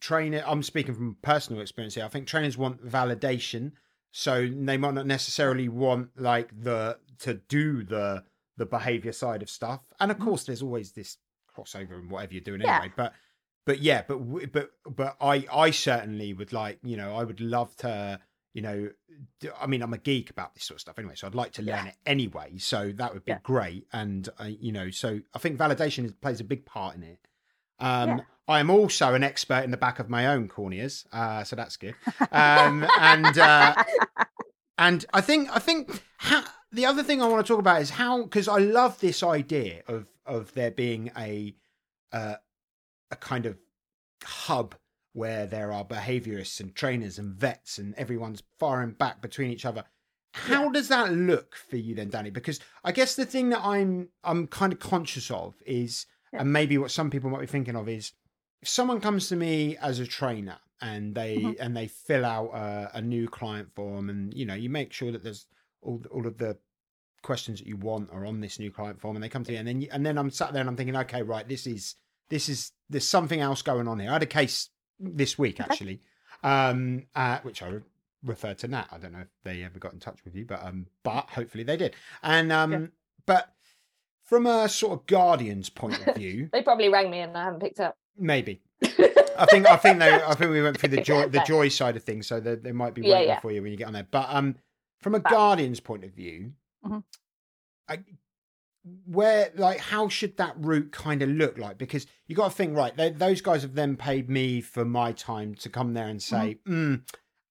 S1: trainer I'm speaking from personal experience here. I think trainers want validation. So they might not necessarily want like the to do the the behavior side of stuff. And of
S2: Mhm.
S1: course there's always this crossover and whatever you're doing
S2: Yeah.
S1: anyway. But but yeah, but but but I I certainly would like, you know, I would love to you know, I mean, I'm a geek about this sort of stuff anyway, so I'd like to learn
S2: Yeah.
S1: it anyway. So that would be
S2: Yeah.
S1: great, and uh, you know, so I think validation is, plays a big part in it. Um,
S2: Yeah.
S1: I am also an expert in the back of my own corneas, uh, so that's good. Um, and uh, and I think I think how, the other thing I want to talk about is how because I love this idea of of there being a uh, a kind of hub where there are behaviorists and trainers and vets and everyone's far and back between each other. How does that look for you then, Dani? Because I guess the thing that I'm I'm kind of conscious of is,
S2: Yeah.
S1: and maybe what some people might be thinking of is, if someone comes to me as a trainer and they
S2: Mhm.
S1: and they fill out a, a new client form, and you know you make sure that there's all all of the questions that you want are on this new client form, and they come to me, and then you, and then I'm sat there and I'm thinking, okay, right, this is this is there's something else going on here. I had a case this week actually, um, uh, which I referred to Nat. I don't know if they ever got in touch with you, but um, but hopefully they did. And um,
S2: Yeah.
S1: but from a sort of guardian's point of (laughs) view,
S5: they probably rang me and I haven't picked up.
S1: maybe. (laughs) I think I think they I think we went through the joy the joy side of things, so they, they might be waiting
S5: yeah.
S1: for you when you get on there. But um, from a
S5: Fair.
S1: guardian's point of view,
S2: Mhm.
S1: I, where like how should that route kind of look like? Because you got to think right. They, those guys have then paid me for my time to come there and say, mm,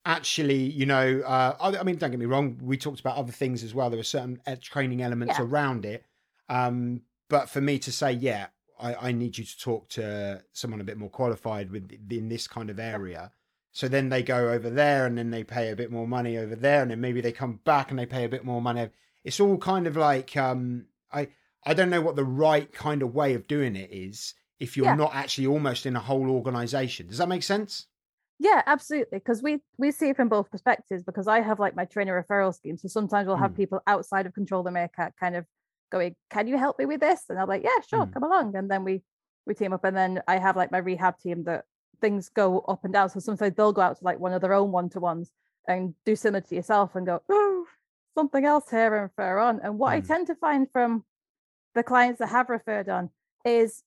S1: actually, you know, uh, I, I mean, don't get me wrong. We talked about other things as well. There were certain training elements
S2: Yeah.
S1: around it. Um, but for me to say, yeah, I, I need you to talk to someone a bit more qualified with in this kind of area. So then they go over there and then they pay a bit more money over there, and then maybe they come back and they pay a bit more money. It's all kind of like um, I I don't know what the right kind of way of doing it is if you're
S2: Yeah.
S1: not actually almost in a whole organization. Does that make sense?
S2: Yeah, absolutely. Because we we see it from both perspectives. Because I have like my trainer referral scheme, so sometimes we'll have
S1: Mm.
S2: people outside of Control the Meerkat kind of going, "Can you help me with this?" And I'm like, "Yeah, sure,
S1: Mm.
S2: come along." And then we we team up, and then I have like my rehab team that things go up and down. So sometimes they'll go out to like one of their own one to ones and do similar to yourself and go, oh, something else here and refer on. And what I
S1: Mm.
S2: tend to find from the clients that have referred on is,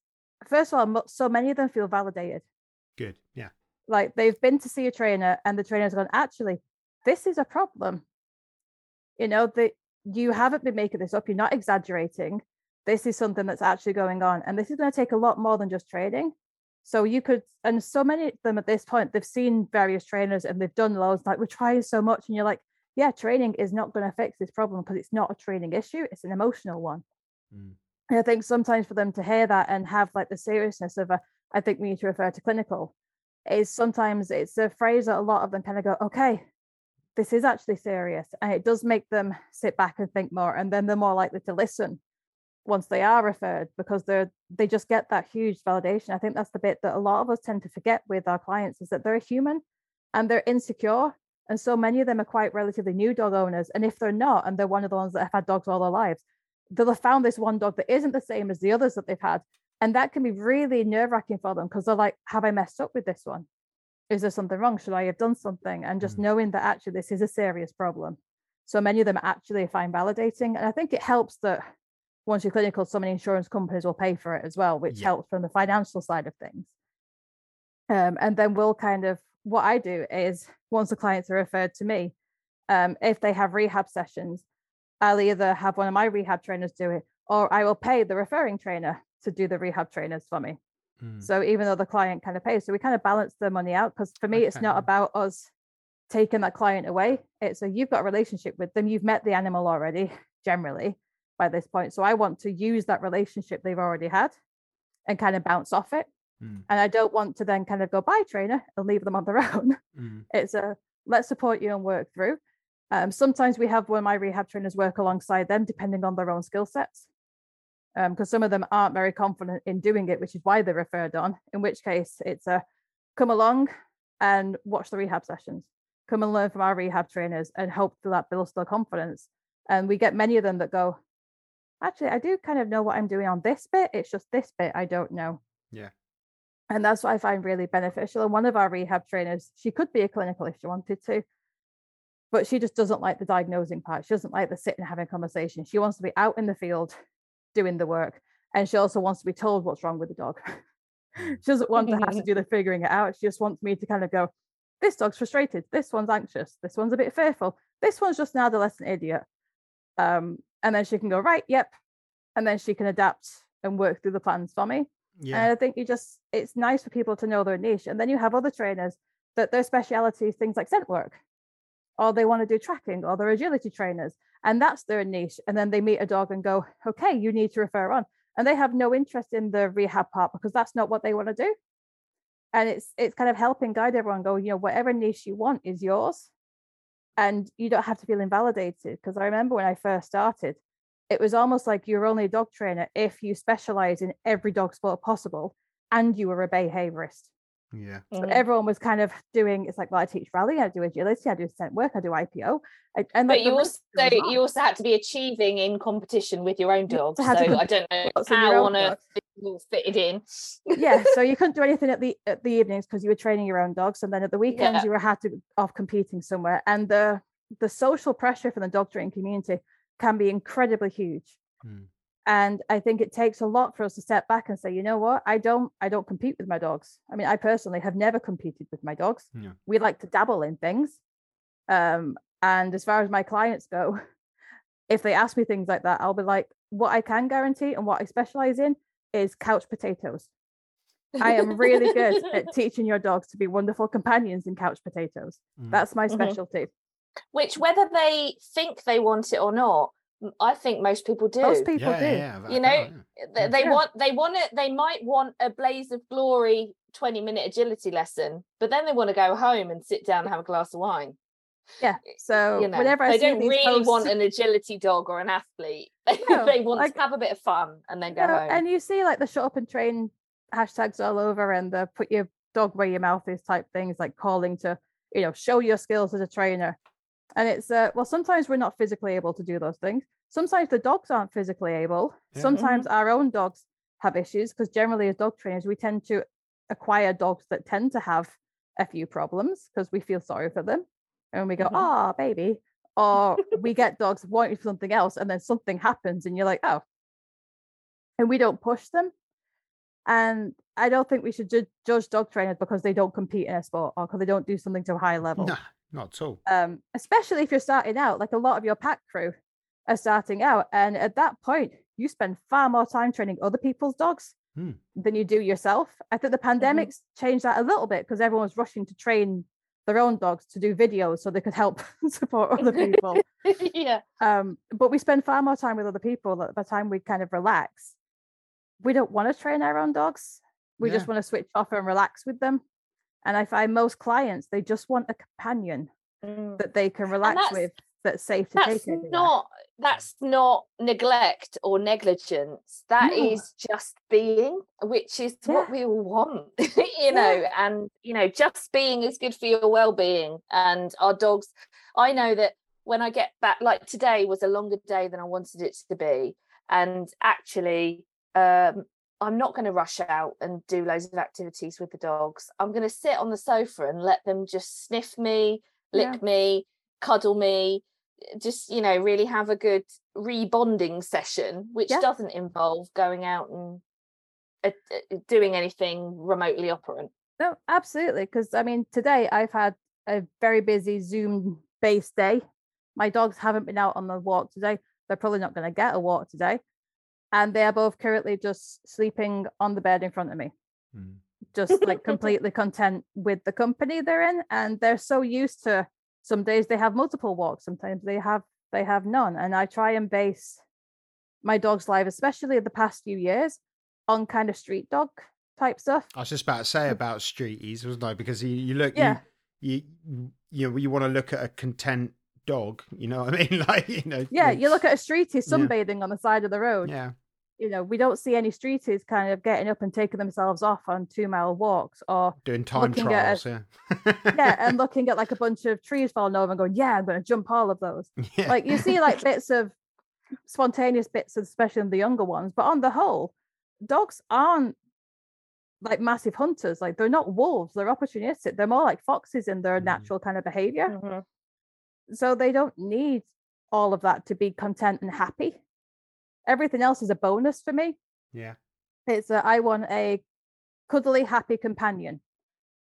S2: first of all, so many of them feel validated.
S1: Good. Yeah.
S2: Like they've been to see a trainer and the trainer's gone, actually, this is a problem. You know, that you haven't been making this up, you're not exaggerating. This is something that's actually going on. And this is going to take a lot more than just training. So you could, and so many of them at this point, they've seen various trainers and they've done loads, like we're trying so much. And you're like, yeah, training is not going to fix this problem because it's not a training issue, it's an emotional one.
S1: Mm.
S2: And I think sometimes for them to hear that and have like the seriousness of a, I think we need to refer to clinical, is sometimes it's a phrase that a lot of them kind of go, okay, this is actually serious. And it does make them sit back and think more. And then they're more likely to listen once they are referred because they're they just get that huge validation. I think that's the bit that a lot of us tend to forget with our clients is that they're human and they're insecure. And so many of them are quite relatively new dog owners. And if they're not, and they're one of the ones that have had dogs all their lives, they'll have found this one dog that isn't the same as the others that they've had. And that can be really nerve wracking for them because they're like, have I messed up with this one? Is there something wrong? Should I have done something? And just
S1: Mm.
S2: knowing that actually this is a serious problem. So many of them actually find validating. And I think it helps that once you're clinical, so many insurance companies will pay for it as well, which
S1: Yeah.
S2: helps from the financial side of things. Um, and then we'll kind of, what I do is once the clients are referred to me, um, if they have rehab sessions, I'll either have one of my rehab trainers do it or I will pay the referring trainer to do the rehab trainers for me.
S1: Mm.
S2: So even though the client kind of pays, so we kind of balance the money out because for me, it's not about us taking that client away. It's a you've got a relationship with them, you've met the animal already, generally by this point. So I want to use that relationship they've already had and kind of bounce off it.
S1: Mm.
S2: And I don't want to then kind of go bye trainer and leave them on their (laughs) own.
S1: Mm.
S2: It's a let's support you and work through. Um, sometimes we have one of my rehab trainers work alongside them, depending on their own skill sets. Because some of them aren't very confident in doing it, which is why they're referred on. In which case, it's a come along and watch the rehab sessions. Come and learn from our rehab trainers and hope that that builds their confidence. And we get many of them that go, actually, I do kind of know what I'm doing on this bit. It's just this bit I don't know.
S1: Yeah.
S2: And that's what I find really beneficial. And one of our rehab trainers, she could be a clinical if she wanted to, but she just doesn't like the diagnosing part. She doesn't like the sitting and having a conversation. She wants to be out in the field doing the work. And she also wants to be told what's wrong with the dog. (laughs) she doesn't want to have to (laughs) do the figuring it out. She just wants me to kind of go, this dog's frustrated. This one's anxious. This one's a bit fearful. This one's just an adolescent idiot. Um, and then she can go, right, yep. And then she can adapt and work through the plans for me.
S1: Yeah.
S2: And I think you just, it's nice for people to know their niche. And then you have other trainers that their speciality is things like scent work, or they want to do tracking, or they're agility trainers, and that's their niche. And then they meet a dog and go, okay, you need to refer on. And they have no interest in the rehab part because that's not what they want to do. And it's it's kind of helping guide everyone go, you know, whatever niche you want is yours. And you don't have to feel invalidated. Because I remember when I first started, it was almost like you're only a dog trainer if you specialize in every dog sport possible and you were a behaviorist.
S1: yeah.
S2: So
S5: Mhm.
S2: everyone was kind of doing it's like, well, I teach rally, I do agility, I do scent work, I do IPO. I, and like
S5: But
S2: the
S5: you also you also had to be achieving in competition with your own
S2: You
S5: dog. So
S2: also had to
S5: I don't know
S2: lots of your
S5: how on earth
S2: dogs.
S5: this all fitted in.
S2: yeah, so you couldn't do (laughs) anything at the at the evenings because you were training your own dogs, and then at the weekends
S5: Yeah.
S2: you were had to off competing somewhere. And the the social pressure from the dog training community can be incredibly huge.
S1: Mm.
S2: And I think it takes a lot for us to step back and say, you know what, I don't I don't compete with my dogs. I mean, I personally have never competed with my dogs.
S1: Yeah.
S2: We like to dabble in things. Um, and as far as my clients go, (laughs) if they ask me things like that, I'll be like, what I can guarantee and what I specialize in is couch potatoes. I am really good at (laughs) teaching your dogs to be wonderful companions in couch potatoes.
S1: Mm.
S2: That's my
S5: Mhm.
S2: specialty.
S5: Which whether they think they want it or not, m- I think most people do.
S2: Most people
S1: yeah,
S2: do.
S1: yeah, yeah,
S5: You know,
S1: that,
S5: They, they want they want it they might want a blaze of glory 20 minute agility lesson, but then they want to go home and sit down and have a glass of wine.
S2: Yeah. So
S5: You know,
S2: whenever I
S5: they
S2: see
S5: don't
S2: these
S5: really
S2: posts,
S5: want an agility dog or an athlete. (laughs) They,
S2: No,
S5: they want
S2: like-
S5: to have a bit of fun and then go
S2: you know,
S5: home.
S2: and you see like the shut up and train hashtags all over and the put your dog where your mouth is type things like calling to, you know, show your skills as a trainer. And it's uh well, sometimes we're not physically able to do those things. Sometimes the dogs aren't physically able.
S1: Yeah.
S2: Sometimes our own dogs have issues because generally as dog trainers we tend to acquire dogs that tend to have a few problems because we feel sorry for them and we go
S5: Mhm.
S2: oh baby or we get dogs wanting something else and then something happens and you're like oh and we don't push them and i don't think we should ju- judge dog trainers because they don't compete in a sport or because they don't do something to a high level
S1: No, not at all.
S2: um, especially if you're starting out, like a lot of your PACT crew are starting out. And at that point, you spend far more time training other people's dogs
S1: Hmm.
S2: than you do yourself. I think the pandemics changed that a little bit because everyone was rushing to train their own dogs to do videos so they could help (laughs) support other people. (laughs)
S5: yeah.
S2: Um, but we spend far more time with other people that by the time we kind of relax, we don't want to train our own dogs. We just want to switch off and relax with them. And I find most clients, they just want a companion
S5: Mm.
S2: that they can relax
S5: that's-
S2: with that's safe to
S5: That's
S2: take everywhere.
S5: not that's not neglect or negligence. That
S2: No.
S5: is just being, which is what we all want, (laughs) you know, and you know, just being is good for your well-being. And our dogs, I know that when I get back, like today was a longer day than I wanted it to be. And actually, um, I'm not going to rush out and do loads of activities with the dogs. I'm going to sit on the sofa and let them just sniff me,
S2: Yeah.
S5: lick me, cuddle me, just you know, really have a good rebonding session, which
S2: Yeah.
S5: doesn't involve going out and uh, uh, doing anything remotely operant.
S2: No, absolutely. Because I mean, today I've had a very busy Zoom based day. My dogs haven't been out on the walk today. They're probably not going to get a walk today. And they are both currently just sleeping on the bed in front of me,
S1: Mm.
S2: just like (laughs) completely content with the company they're in. And they're so used to some days they have multiple walks, sometimes they have they have none. And I try and base my dog's life, especially the past few years, on kind of street dog type stuff.
S1: I was just about to say about streeties, wasn't I? Because you, you look,
S2: Yeah.
S1: you, you, you know, you want to look at a content dog. You know what I mean? (laughs) Like, you know,
S2: Yeah, you look at a streetie sunbathing on the side of the road.
S1: yeah,
S2: You know, we don't see any streeties kind of getting up and taking themselves off on two mile walks or
S1: doing time
S2: Looking at
S1: trials.
S2: a-
S1: yeah,
S2: yeah, and (laughs) looking at like a bunch of trees falling over and going, Yeah, I'm gonna jump all of those.
S1: yeah.
S2: Like you see like bits of spontaneous bits, especially in the younger ones, but on the whole, dogs aren't like massive hunters. Like they're not wolves, they're opportunistic. They're more like foxes in their
S1: Mhm.
S2: natural kind of behavior.
S5: Mm-hmm.
S2: so they don't need all of that to be content and happy everything else is a bonus for me.
S1: Yeah.
S2: it's a, i want a cuddly happy companion.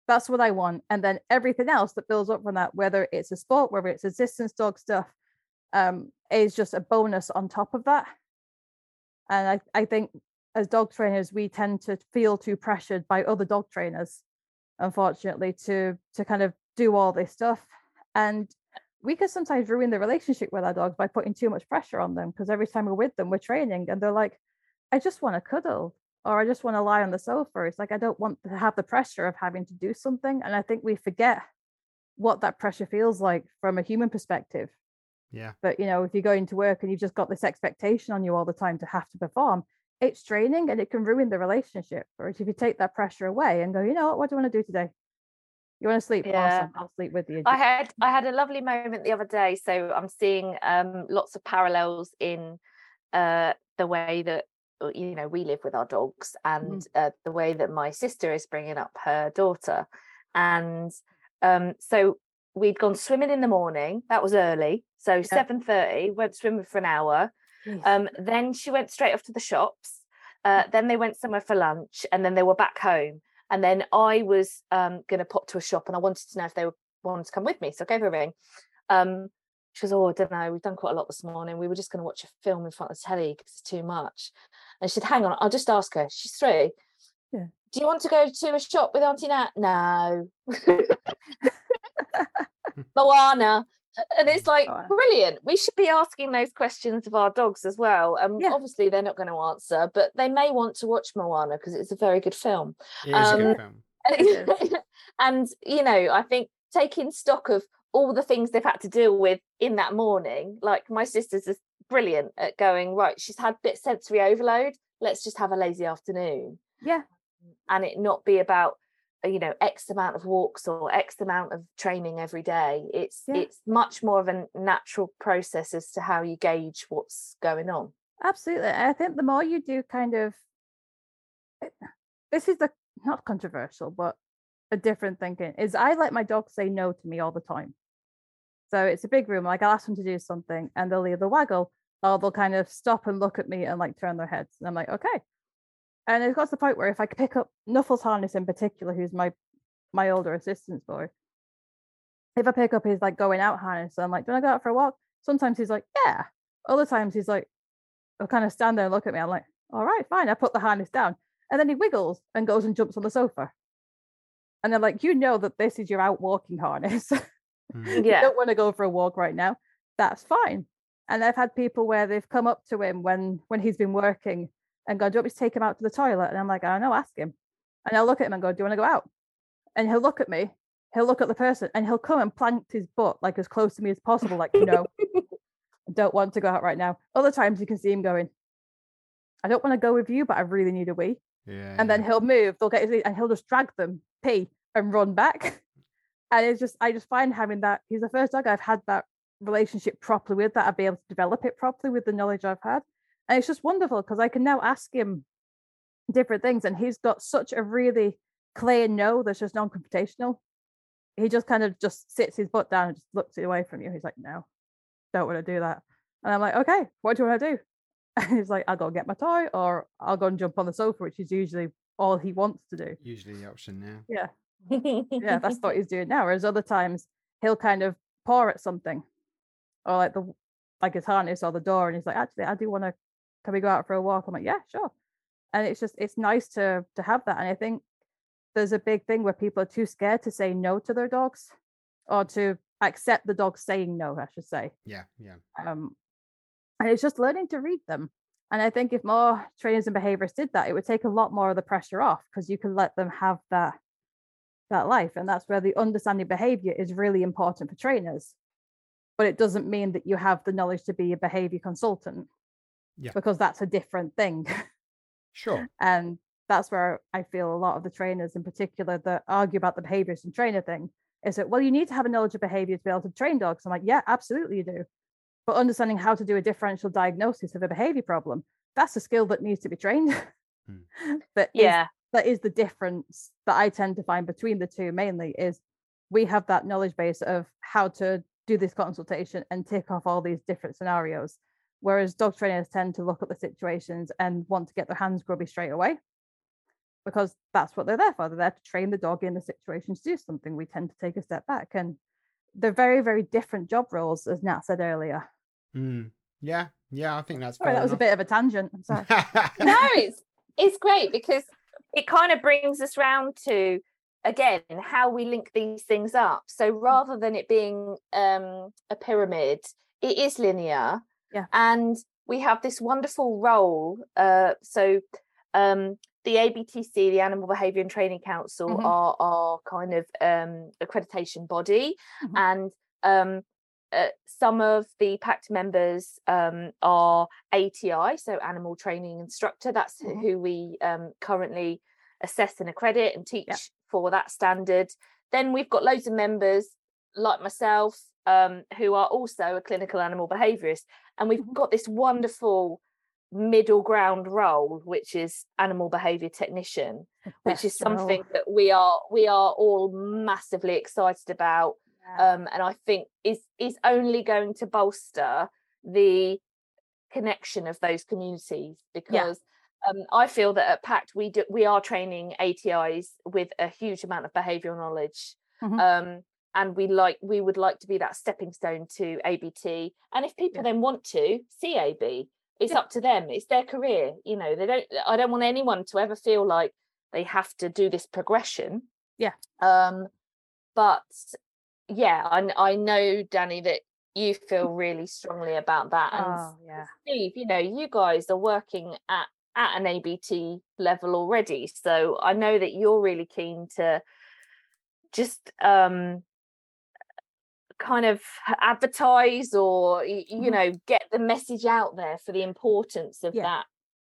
S2: That's what i want and then everything else that builds up from that whether it's a sport whether it's assistance dog stuff um is just a bonus on top of that. And i i think as dog trainers we tend to feel too pressured by other dog trainers unfortunately to to kind of do all this stuff. And we can sometimes ruin the relationship with our dogs by putting too much pressure on them because every time we're with them we're training and they're like i just want to cuddle or i just want to lie on the sofa. It's like i don't want to have the pressure of having to do something and i think we forget what that pressure feels like from a human perspective.
S1: Yeah.
S2: but you know if you go into work and you've just got this expectation on you all the time to have to perform it's draining and it can ruin the relationship whereas if you take that pressure away and go you know what? What do you want to do today you want to sleep
S5: Yeah.
S2: awesome i'll sleep with you
S5: I had I had a lovely moment the other day. So I'm seeing um, lots of parallels in uh, the way that uh, you know we live with our dogs and uh, the way that my sister is bringing up her daughter. And um, so we'd gone swimming in the morning. That was early. So seven thirty went swimming for an hour. Um, then she went straight off to the shops. Uh, then they went somewhere for lunch, and then they were back home. And then I was um, going to pop to a shop, and I wanted to know if they were, wanted to come with me. So I gave her a ring. Um, she was, "Oh, I don't know. We've done quite a lot this morning. We were just going to watch a film in front of the telly because it's too much." And she said, "Hang on, I'll just ask her. She's three.
S2: Yeah.
S5: Do you want to go to a shop with Auntie Nat? No. (laughs) (laughs) Moana. And it's like
S2: Oh,
S5: brilliant. We should be asking those questions of our dogs as well. And
S2: Yeah.
S5: obviously they're not going to answer, but they may want to watch Moana because it's a very good film.
S1: It is a good
S5: Um,
S1: film. (laughs)
S5: And you know, I think taking stock of all the things they've had to deal with in that morning, like my sister's is brilliant at going, right, she's had a bit sensory overload. Let's just have a lazy afternoon
S2: yeah
S5: and it not be about Uh, you know x amount of walks or x amount of training every day it's
S2: Yeah.
S5: it's much more of a natural process as to how you gauge what's going on
S2: Absolutely. I think the more you do kind of eh, this is the not controversial, but a different thinking is I let my dog say no to me all the time. So it's a big room. Like I'll ask them to do something and they'll either waggle or they'll kind of stop and look at me and like turn their heads. And I'm like, okay. And it got to the point where if I could pick up Nuffles Harness in particular, who's my my older assistance boy, if I pick up his like going out harness, I'm like, do I go out for a walk? Sometimes he's like, yeah. Other times he's like, I'll kind of stand there and look at me. I'm like, all right, fine. I put the harness down. And then he wiggles and goes and jumps on the sofa. And they're like, you know that this is your out walking harness.
S5: Mm. (laughs)
S2: you
S5: Yeah.
S2: don't want to go for a walk right now. That's fine. And I've had people where they've come up to him when when he's been working and gone, Do you want me to take him out to the toilet? And I'm like, I don't know, ask him. And I'll look at him and go, Do you want to go out? And he'll look at me, he'll look at the person, and he'll come and plant his butt like as close to me as possible, like, no, I (laughs) don't want to go out right now. Other times you can see him going, I don't want to go with you, but I really need a wee.
S4: Yeah.
S2: And then he'll move, they'll get his and he'll just drag them, pee, and run back. (laughs) And it's just I just find having that he's the first dog I've had that relationship properly with that I've been able to develop it properly with the knowledge I've had. And it's just wonderful because I can now ask him different things and he's got such a really clear no that's just non-confrontational. He just kind of just sits his butt down and just looks away from you. He's like, no, don't want to do that. And I'm like, okay, what do you want to do? (laughs) And he's like, I'll go get my toy or I'll go and jump on the sofa, which is usually all he wants to do.
S4: usually the option now.
S2: Yeah. Yeah, that's what (laughs) he's doing now. Whereas other times he'll kind of paw at something. Or like the like his harness or the door and he's like, actually, I do want to can we go out for a walk? I'm like, yeah, sure. And it's just it's nice to to have that. And I think there's a big thing where people are too scared to say no to their dogs or to accept the dog saying no, I should say.
S4: Yeah, yeah.
S2: Um, and it's just learning to read them. And I think if more trainers and behaviorists did that, it would take a lot more of the pressure off because you can let them have that that life. And that's where the understanding behavior is really important for trainers. But it doesn't mean that you have the knowledge to be a behavior consultant.
S4: Yeah.
S2: Because that's a different thing. (laughs)
S4: Sure.
S2: and that's where I feel a lot of the trainers in particular that argue about the behaviorist and trainer thing is that, well, you need to have a knowledge of behavior to be able to train dogs. I'm like, yeah, absolutely you do. But understanding how to do a differential diagnosis of a behavior problem, that's a skill that needs to be trained. Hmm. (laughs) that is-
S5: yeah.
S2: that is the difference that I tend to find between the two mainly is we have that knowledge base of how to do this consultation and tick off all these different scenarios. Whereas dog trainers tend to look at the situations and want to get their hands grubby straight away because that's what they're there for. They're there to train the dog in the situation to do something. We tend to take a step back and they're very, very different job roles, as Nat said earlier.
S4: Mm. Yeah, yeah, I think that's
S2: Sorry, that was a bit of a tangent. I'm sorry. (laughs)
S5: no, it's it's great because it kind of brings us round to again how we link these things up. So
S2: Mm.
S5: rather than it being um, a pyramid, it is linear.
S2: Yeah.
S5: And we have this wonderful role. Uh, so um, the ABTC, the Animal Behaviour and Training Council,
S2: Mhm.
S5: are our kind of um, accreditation body,
S2: Mhm.
S5: and um, uh, some of the pact members um, are ATI, so Animal Training Instructor. That's who-
S2: Mhm.
S5: who we um, currently assess and accredit and teach for that standard. Then we've got loads of members like myself um, who are also a clinical animal behaviourist, and we've
S2: Mhm.
S5: got this wonderful middle ground role, which is animal behaviour technician which is
S2: Best role.
S5: something that we are we are all massively excited about
S2: Yeah.
S5: um, and i think is is only going to bolster the connection of those communities because um, i feel that at pact we do we are training atis with a huge amount of behavioral knowledge
S2: Mhm.
S5: um, and we like we would like to be that stepping stone to abt and if people
S2: Yeah.
S5: then want to cab it's
S2: Yeah.
S5: up to them it's their career you know they don't i don't want anyone to ever feel like they have to do this progression
S2: Yeah.
S5: um but yeah i, I know Dani that you feel really strongly about that and
S2: Oh, yeah.
S5: steve you know you guys are working at at an abt level already so i know that you're really keen to just um kind of advertise or you
S2: Mhm.
S5: know get the message out there for the importance of
S2: Yeah.
S5: that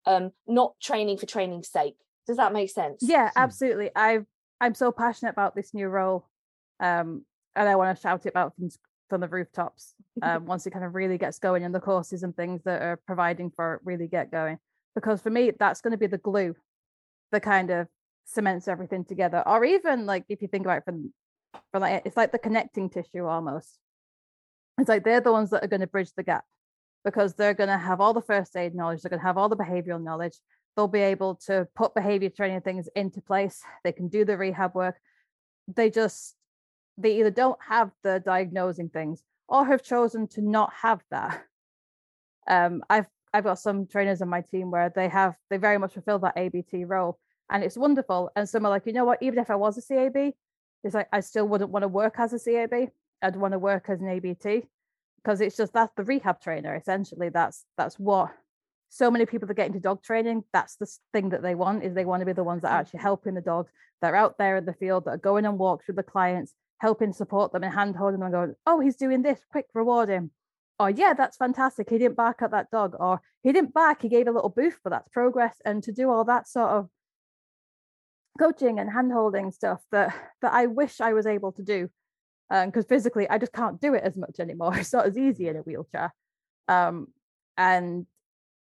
S5: um not training for training's sake does that make sense
S2: Yeah,
S4: Hmm.
S2: absolutely. I I'm so passionate about this new role, um, and I want to shout it about from from the rooftops (laughs) um, once it kind of really gets going, and the courses and things that are providing for it really get going. Because for me, that's going to be the glue the kind of cements everything together. Or even like if you think about it from from like it's like the connecting tissue almost. It's like they're the ones that are going to bridge the gap because they're going to have all the first aid knowledge, they're going to have all the behavioral knowledge. They'll be able to put behavior training things into place. They can do the rehab work. They just they either don't have the diagnosing things or have chosen to not have that. Um, I've I've got some trainers on my team where they have they very much fulfill that ABT role, and it's wonderful. And some are like, you know what, even if I was a CAB, it's like I still wouldn't want to work as a CAB. I'd want to work as an ABT because it's just that's the rehab trainer essentially. That's that's what so many people that get into dog training. That's the thing that they want is they want to be the ones that are actually helping the dogs. They're out there in the field that are going on walks with the clients, helping support them and hand holding them and going, oh, he's doing this, quick, reward him. Or yeah, that's fantastic. He didn't bark at that dog, or he didn't bark, he gave a little boof, but that's progress. And to do all that sort of coaching and hand holding stuff that that I wish I was able to do. because um, physically I just can't do it as much anymore. (laughs) It's not as easy in a wheelchair. Um, and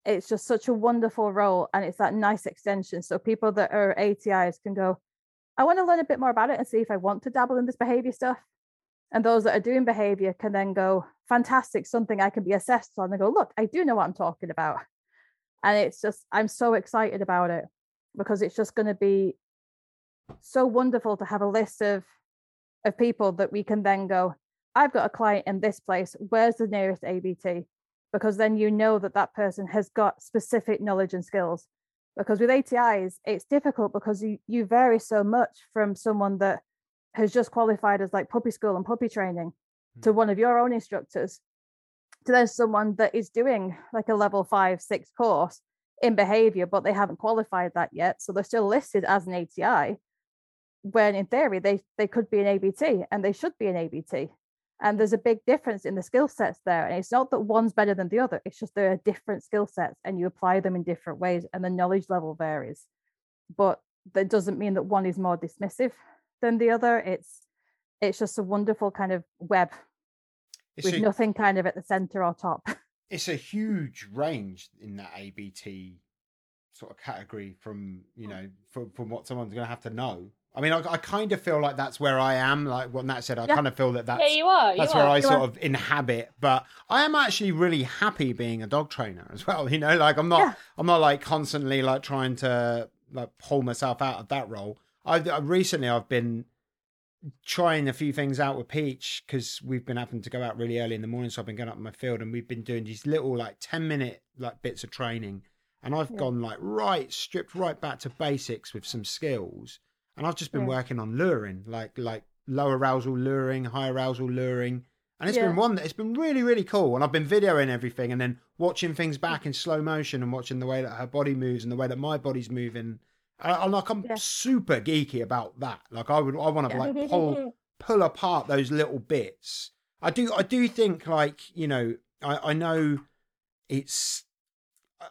S2: it's just such a wonderful role and it's that nice extension. So people that are ATIs can go, I want to learn a bit more about it and see if I want to dabble in this behavior stuff. And those that are doing behavior can then go, fantastic, something I can be assessed on and go, look, I do know what I'm talking about. And it's just, I'm so excited about it because it's just going to be so wonderful to have a list of of people that we can then go, I've got a client in this place. Where's the nearest ABT? Because then you know that that person has got specific knowledge and skills because with ATIs, it's difficult because you, you vary so much from someone that has just qualified as like puppy school and puppy training mm-hmm. to one of your own instructors to then someone that is doing like a level five, six course in behavior, but they haven't qualified that yet. So they're still listed as an ATI when in theory they, they could be an ABT and they should be an ABT. And there's a big difference in the skill sets there. And it's not that one's better than the other, it's just there are different skill sets and you apply them in different ways and the knowledge level varies. But that doesn't mean that one is more dismissive than the other. It's it's just a wonderful kind of web it's with a, nothing kind of at the center or top.
S1: It's a huge range in that ABT sort of category from, you mm. know, from, from what someone's going to have to know I mean, I, I, kind of feel like that's where I am. Like what Nat said, I yeah. kind of feel that that's
S5: yeah, you are. You
S1: that's
S5: are.
S1: where I
S5: you
S1: sort
S5: are.
S1: of inhabit. But I am actually really happy being a dog trainer as well. (laughs) You know, like I'm not, yeah. I'm not like constantly like trying to like pull myself out of that role. I, I uh, recently I've been trying a few things out with Peach because we've been having to go out really early in the morning, so I've been going up in my field and we've been doing these little like ten minute like bits of training, and I've yeah. gone like right stripped right back to basics with some skills and I've just been yeah. working on luring, like like low arousal luring, high arousal luring, and it's yeah. been one that it's been really really cool. And I've been videoing everything and then watching things back in slow motion and watching the way that her body moves and the way that my body's moving. And, I'm like I'm yeah. super geeky about that. Like I would I want to like pull (laughs) pull apart those little bits. I do I do think like you know I I know it's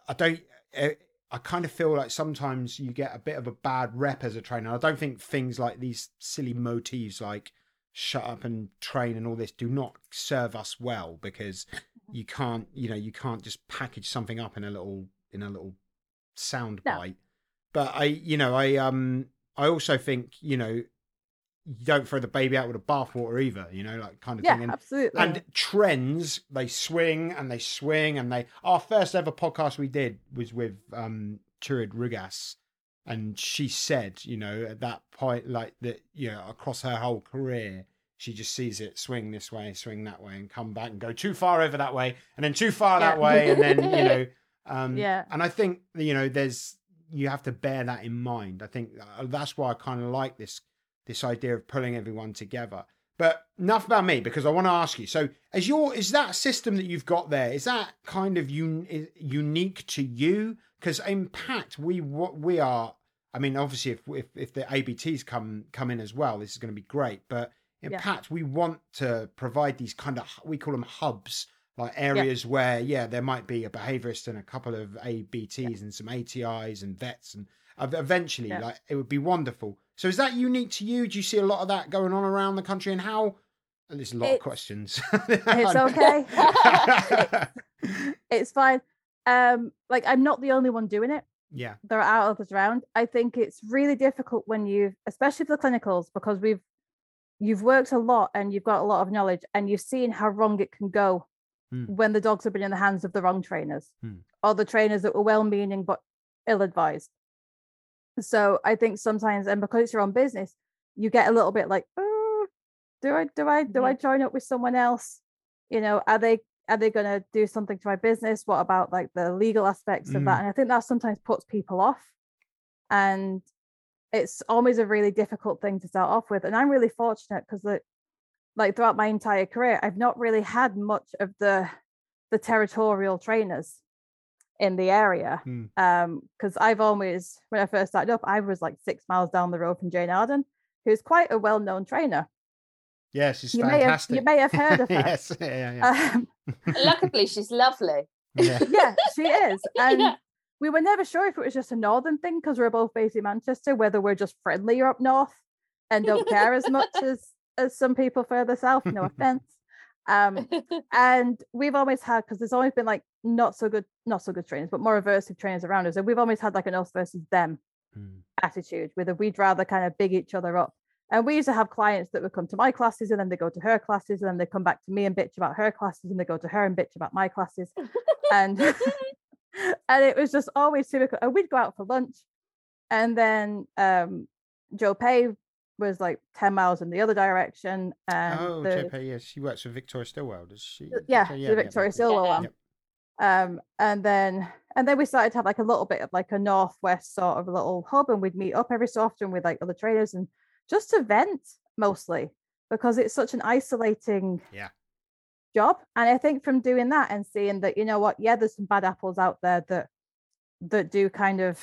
S1: I don't eh, I kind of feel like sometimes you get a bit of a bad rep as a trainer. I don't think things like these silly motifs like shut up and train and all this do not serve us well because you can't, you know, you can't just package something up in a little in a little sound no. bite. But I, you know, I um I also think, you know, you don't throw the baby out with the bathwater either, you know, like kind of
S2: yeah,
S1: thing. And,
S2: absolutely.
S1: And trends, they swing and they swing and they. Our first ever podcast we did was with um Turid Rugaas, and she said, you know, at that point, like that, you know, across her whole career, she just sees it swing this way, swing that way, and come back and go too far over that way, and then too far yeah. that way, and then you know, (laughs) um,
S2: yeah.
S1: And I think you know, there's you have to bear that in mind. I think uh, that's why I kind of like this this idea of pulling everyone together. But enough about me because I want to ask you. So, is your is that system that you've got there? Is that kind of un, unique to you? Because Impact, we what we are. I mean, obviously, if, if if the ABTs come come in as well, this is going to be great. But Impact, yeah. we want to provide these kind of we call them hubs, like areas yeah. where yeah, there might be a behaviorist and a couple of ABTs yeah. and some ATIs and vets, and eventually, like it would be wonderful so is that unique to you? Do you see a lot of that going on around the country? And how? And there's a lot of questions. (laughs)
S2: it's okay. it's, (laughs) it's, fine. Um, like I'm not the only one doing it.
S1: Yeah.
S2: there are others around. I think it's really difficult when you, especially for the clinicals, because we've you've worked a lot and you've got a lot of knowledge and you've seen how wrong it can go
S1: Hmm.
S2: when the dogs have been in the hands of the wrong trainers
S1: Hmm.
S2: or the trainers that were well-meaning but ill-advised. So I think sometimes, and because it's your own business, you get a little bit like, oh, do I do I do I join up with someone else? You know, are they are they going to do something to my business? What about like the legal aspects of
S1: Mm.
S2: that? And I think that sometimes puts people off. And it's always a really difficult thing to start off with. And I'm really fortunate because like, like throughout my entire career, I've not really had much of the the territorial trainers in the area.
S1: Mm.
S2: Um, because I've always when I first started up, I was like six miles down the road from Jane Arden, who's quite a well-known trainer.
S1: yeah she's
S2: You may have
S1: fantastic.
S2: you may have heard of (laughs) her.
S1: yes. Yeah. Yeah.
S2: Um, (laughs)
S5: Luckily, she's lovely.
S1: yeah. (laughs)
S2: yeah, she is. And
S5: Yeah.
S2: we were never sure if it was just a northern thing because we're both based in Manchester, whether we're just friendlier up north and don't care as much as as some people further south. No offense. Um, and we've always had because there's always been like not so good, not so good trainers, but more aversive trainers around us, and we've always had like an us versus them
S1: Mm.
S2: attitude, whether we'd rather kind of big each other up. And we used to have clients that would come to my classes and then they go to her classes and then they come back to me and bitch about her classes and they go to her and bitch about my classes. and (laughs) (laughs) and it was just always typical. And we'd go out for lunch and then um Joe Pay was like 10 miles in the other direction. And
S1: oh,
S2: the,
S1: JP, yes, she works for Victoria Stilwell, does she?
S2: yeah,
S1: So,
S2: the Victoria Stilwell
S5: Yeah.
S2: one.
S1: Yep.
S2: Um, and then and then we started to have like a little bit of like a northwest sort of little hub, and we'd meet up every so often with like other traders and just to vent mostly because it's such an isolating
S1: Yeah.
S2: job. And I think from doing that and seeing that, you know what, yeah, there's some bad apples out there that that do kind of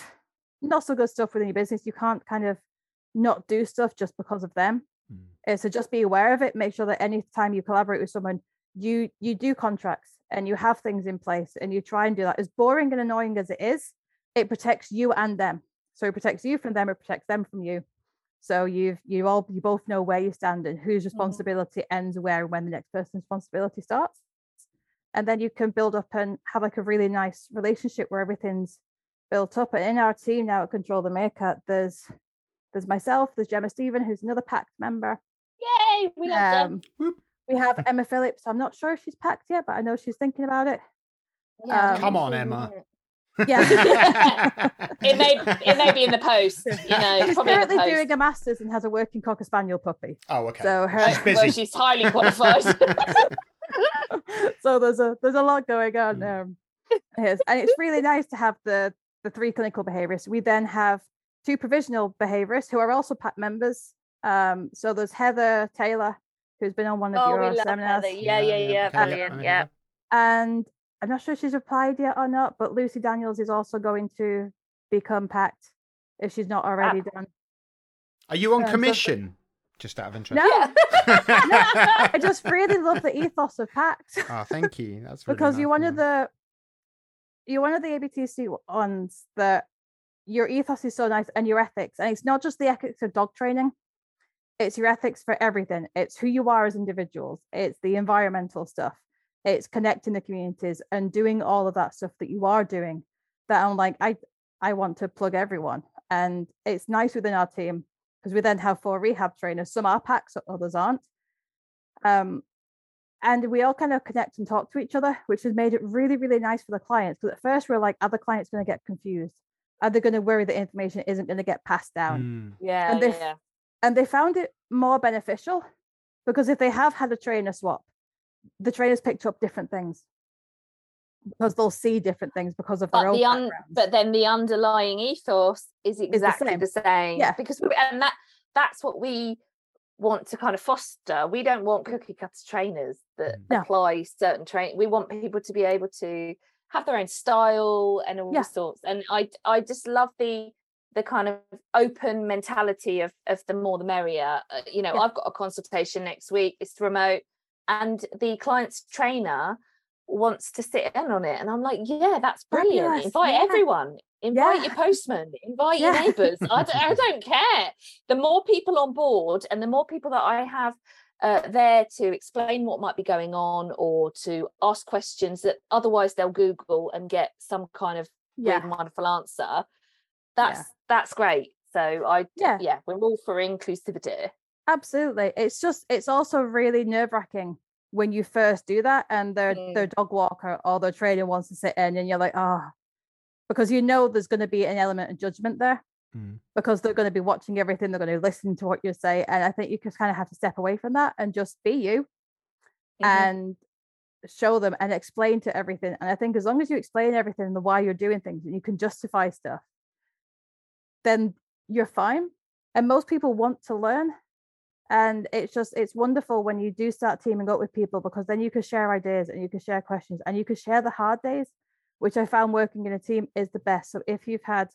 S2: not so good stuff within your business. You can't kind of not do stuff just because of them.
S1: Mm.
S2: So just be aware of it. Make sure that any time you collaborate with someone, you you do contracts and you have things in place and you try and do that. As boring and annoying as it is, it protects you and them. So it protects you from them, it protects them from you. So you've you all you both know where you stand and whose mm-hmm. responsibility ends where and when the next person's responsibility starts. And then you can build up and have like a really nice relationship where everything's built up. And in our team now at Control the Maker, there's there's myself, there's Gemma Stephen, who's another pact member.
S5: Yay, we love them.
S2: Um,
S1: Whoop.
S2: we have Emma Phillips. I'm not sure if she's PACT yet, but I know she's thinking about it.
S5: Yeah,
S2: um,
S1: Come on, Emma.
S2: Yeah. (laughs)
S5: It may it may be in the post, you know,
S2: she's
S5: probably in the
S2: currently doing a master's and has a working cocker spaniel puppy.
S1: oh, okay.
S2: So her-
S1: She's busy.
S5: Well, she's highly qualified. (laughs)
S2: so there's a there's a lot going on
S1: Mm.
S2: there. Yes, and it's really nice to have the the three clinical behaviorists. We then have two provisional behaviorists who are also PACT members. Um, so there's Heather Taylor, who's been on one of
S5: oh,
S2: your seminars,
S5: Heather. Yeah, yeah, yeah,
S1: okay,
S5: brilliant.
S1: I
S5: Yeah.
S2: and I'm not sure she's replied yet or not, but Lucy Daniels is also going to become PACT if she's not already done.
S1: Are you on
S2: Um, so-
S1: commission? Just out of interest.
S2: No,
S5: Yeah.
S2: I (laughs) just really love the ethos of pact.
S1: Oh, thank you. That's really
S2: because
S1: nice,
S2: you're one
S1: yeah.
S2: of the you're one of the ABTC ones that your ethos is so nice and your ethics, and it's not just the ethics of dog training. It's your ethics for everything. It's who you are as individuals. It's the environmental stuff. It's connecting the communities and doing all of that stuff that you are doing. That I'm like, I I want to plug everyone, and it's nice within our team because we then have four rehab trainers. Some are packs, others aren't. Um, and we all kind of connect and talk to each other, which has made it really, really nice for the clients. Because at first we're like, are the clients going to get confused? Are they going to worry that information isn't going to get passed down?
S1: Mm.
S5: Yeah,
S2: And they-
S5: yeah.
S2: And they found it more beneficial because if they have had a trainer swap, the trainers picked up different things because they'll see different things because of their
S5: But
S2: own
S5: the un- but then the underlying ethos is exactly
S2: same.
S5: the same.
S2: Yeah.
S5: Because we, and that that's what we want to kind of foster. We don't want cookie cutter trainers that
S1: Mm.
S2: No.
S5: apply certain training. We want people to be able to have their own style and all
S2: Yeah.
S5: sorts. And I I just love the the kind of open mentality of of the more the merrier. Uh, you know,
S2: Yeah.
S5: I've got a consultation next week. It's remote, and the client's trainer wants to sit in on it, and I'm like, yeah, that's brilliant.
S2: Fabulous,
S5: Invite
S2: yeah.
S5: everyone. Invite
S2: Yeah.
S5: your (laughs) postman. Invite your neighbours. I, don't, I don't care. The more people on board, and the more people that I have uh, there to explain what might be going on or to ask questions that otherwise they'll Google and get some kind of
S2: yeah,
S5: wonderful answer. that's
S2: Yeah.
S5: That's great. So I
S2: Yeah.
S5: yeah, we're all for inclusivity.
S2: Absolutely. It's just it's also really nerve wracking when you first do that and their their
S5: Mm.
S2: dog walker or their trainer wants to sit in and you're like, oh, because you know there's going to be an element of judgment there
S1: Mm.
S2: because they're going to be watching everything, they're going to listen to what you say. And I think you just kind of have to step away from that and just be you
S5: Mhm.
S2: and show them and explain to everything. And I think as long as you explain everything and the why you're doing things and you can justify stuff, then you're fine. And most people want to learn. And it's just it's wonderful when you do start teaming up with people because then you can share ideas and you can share questions and you can share the hard days, which I found working in a team is the best. So if you've had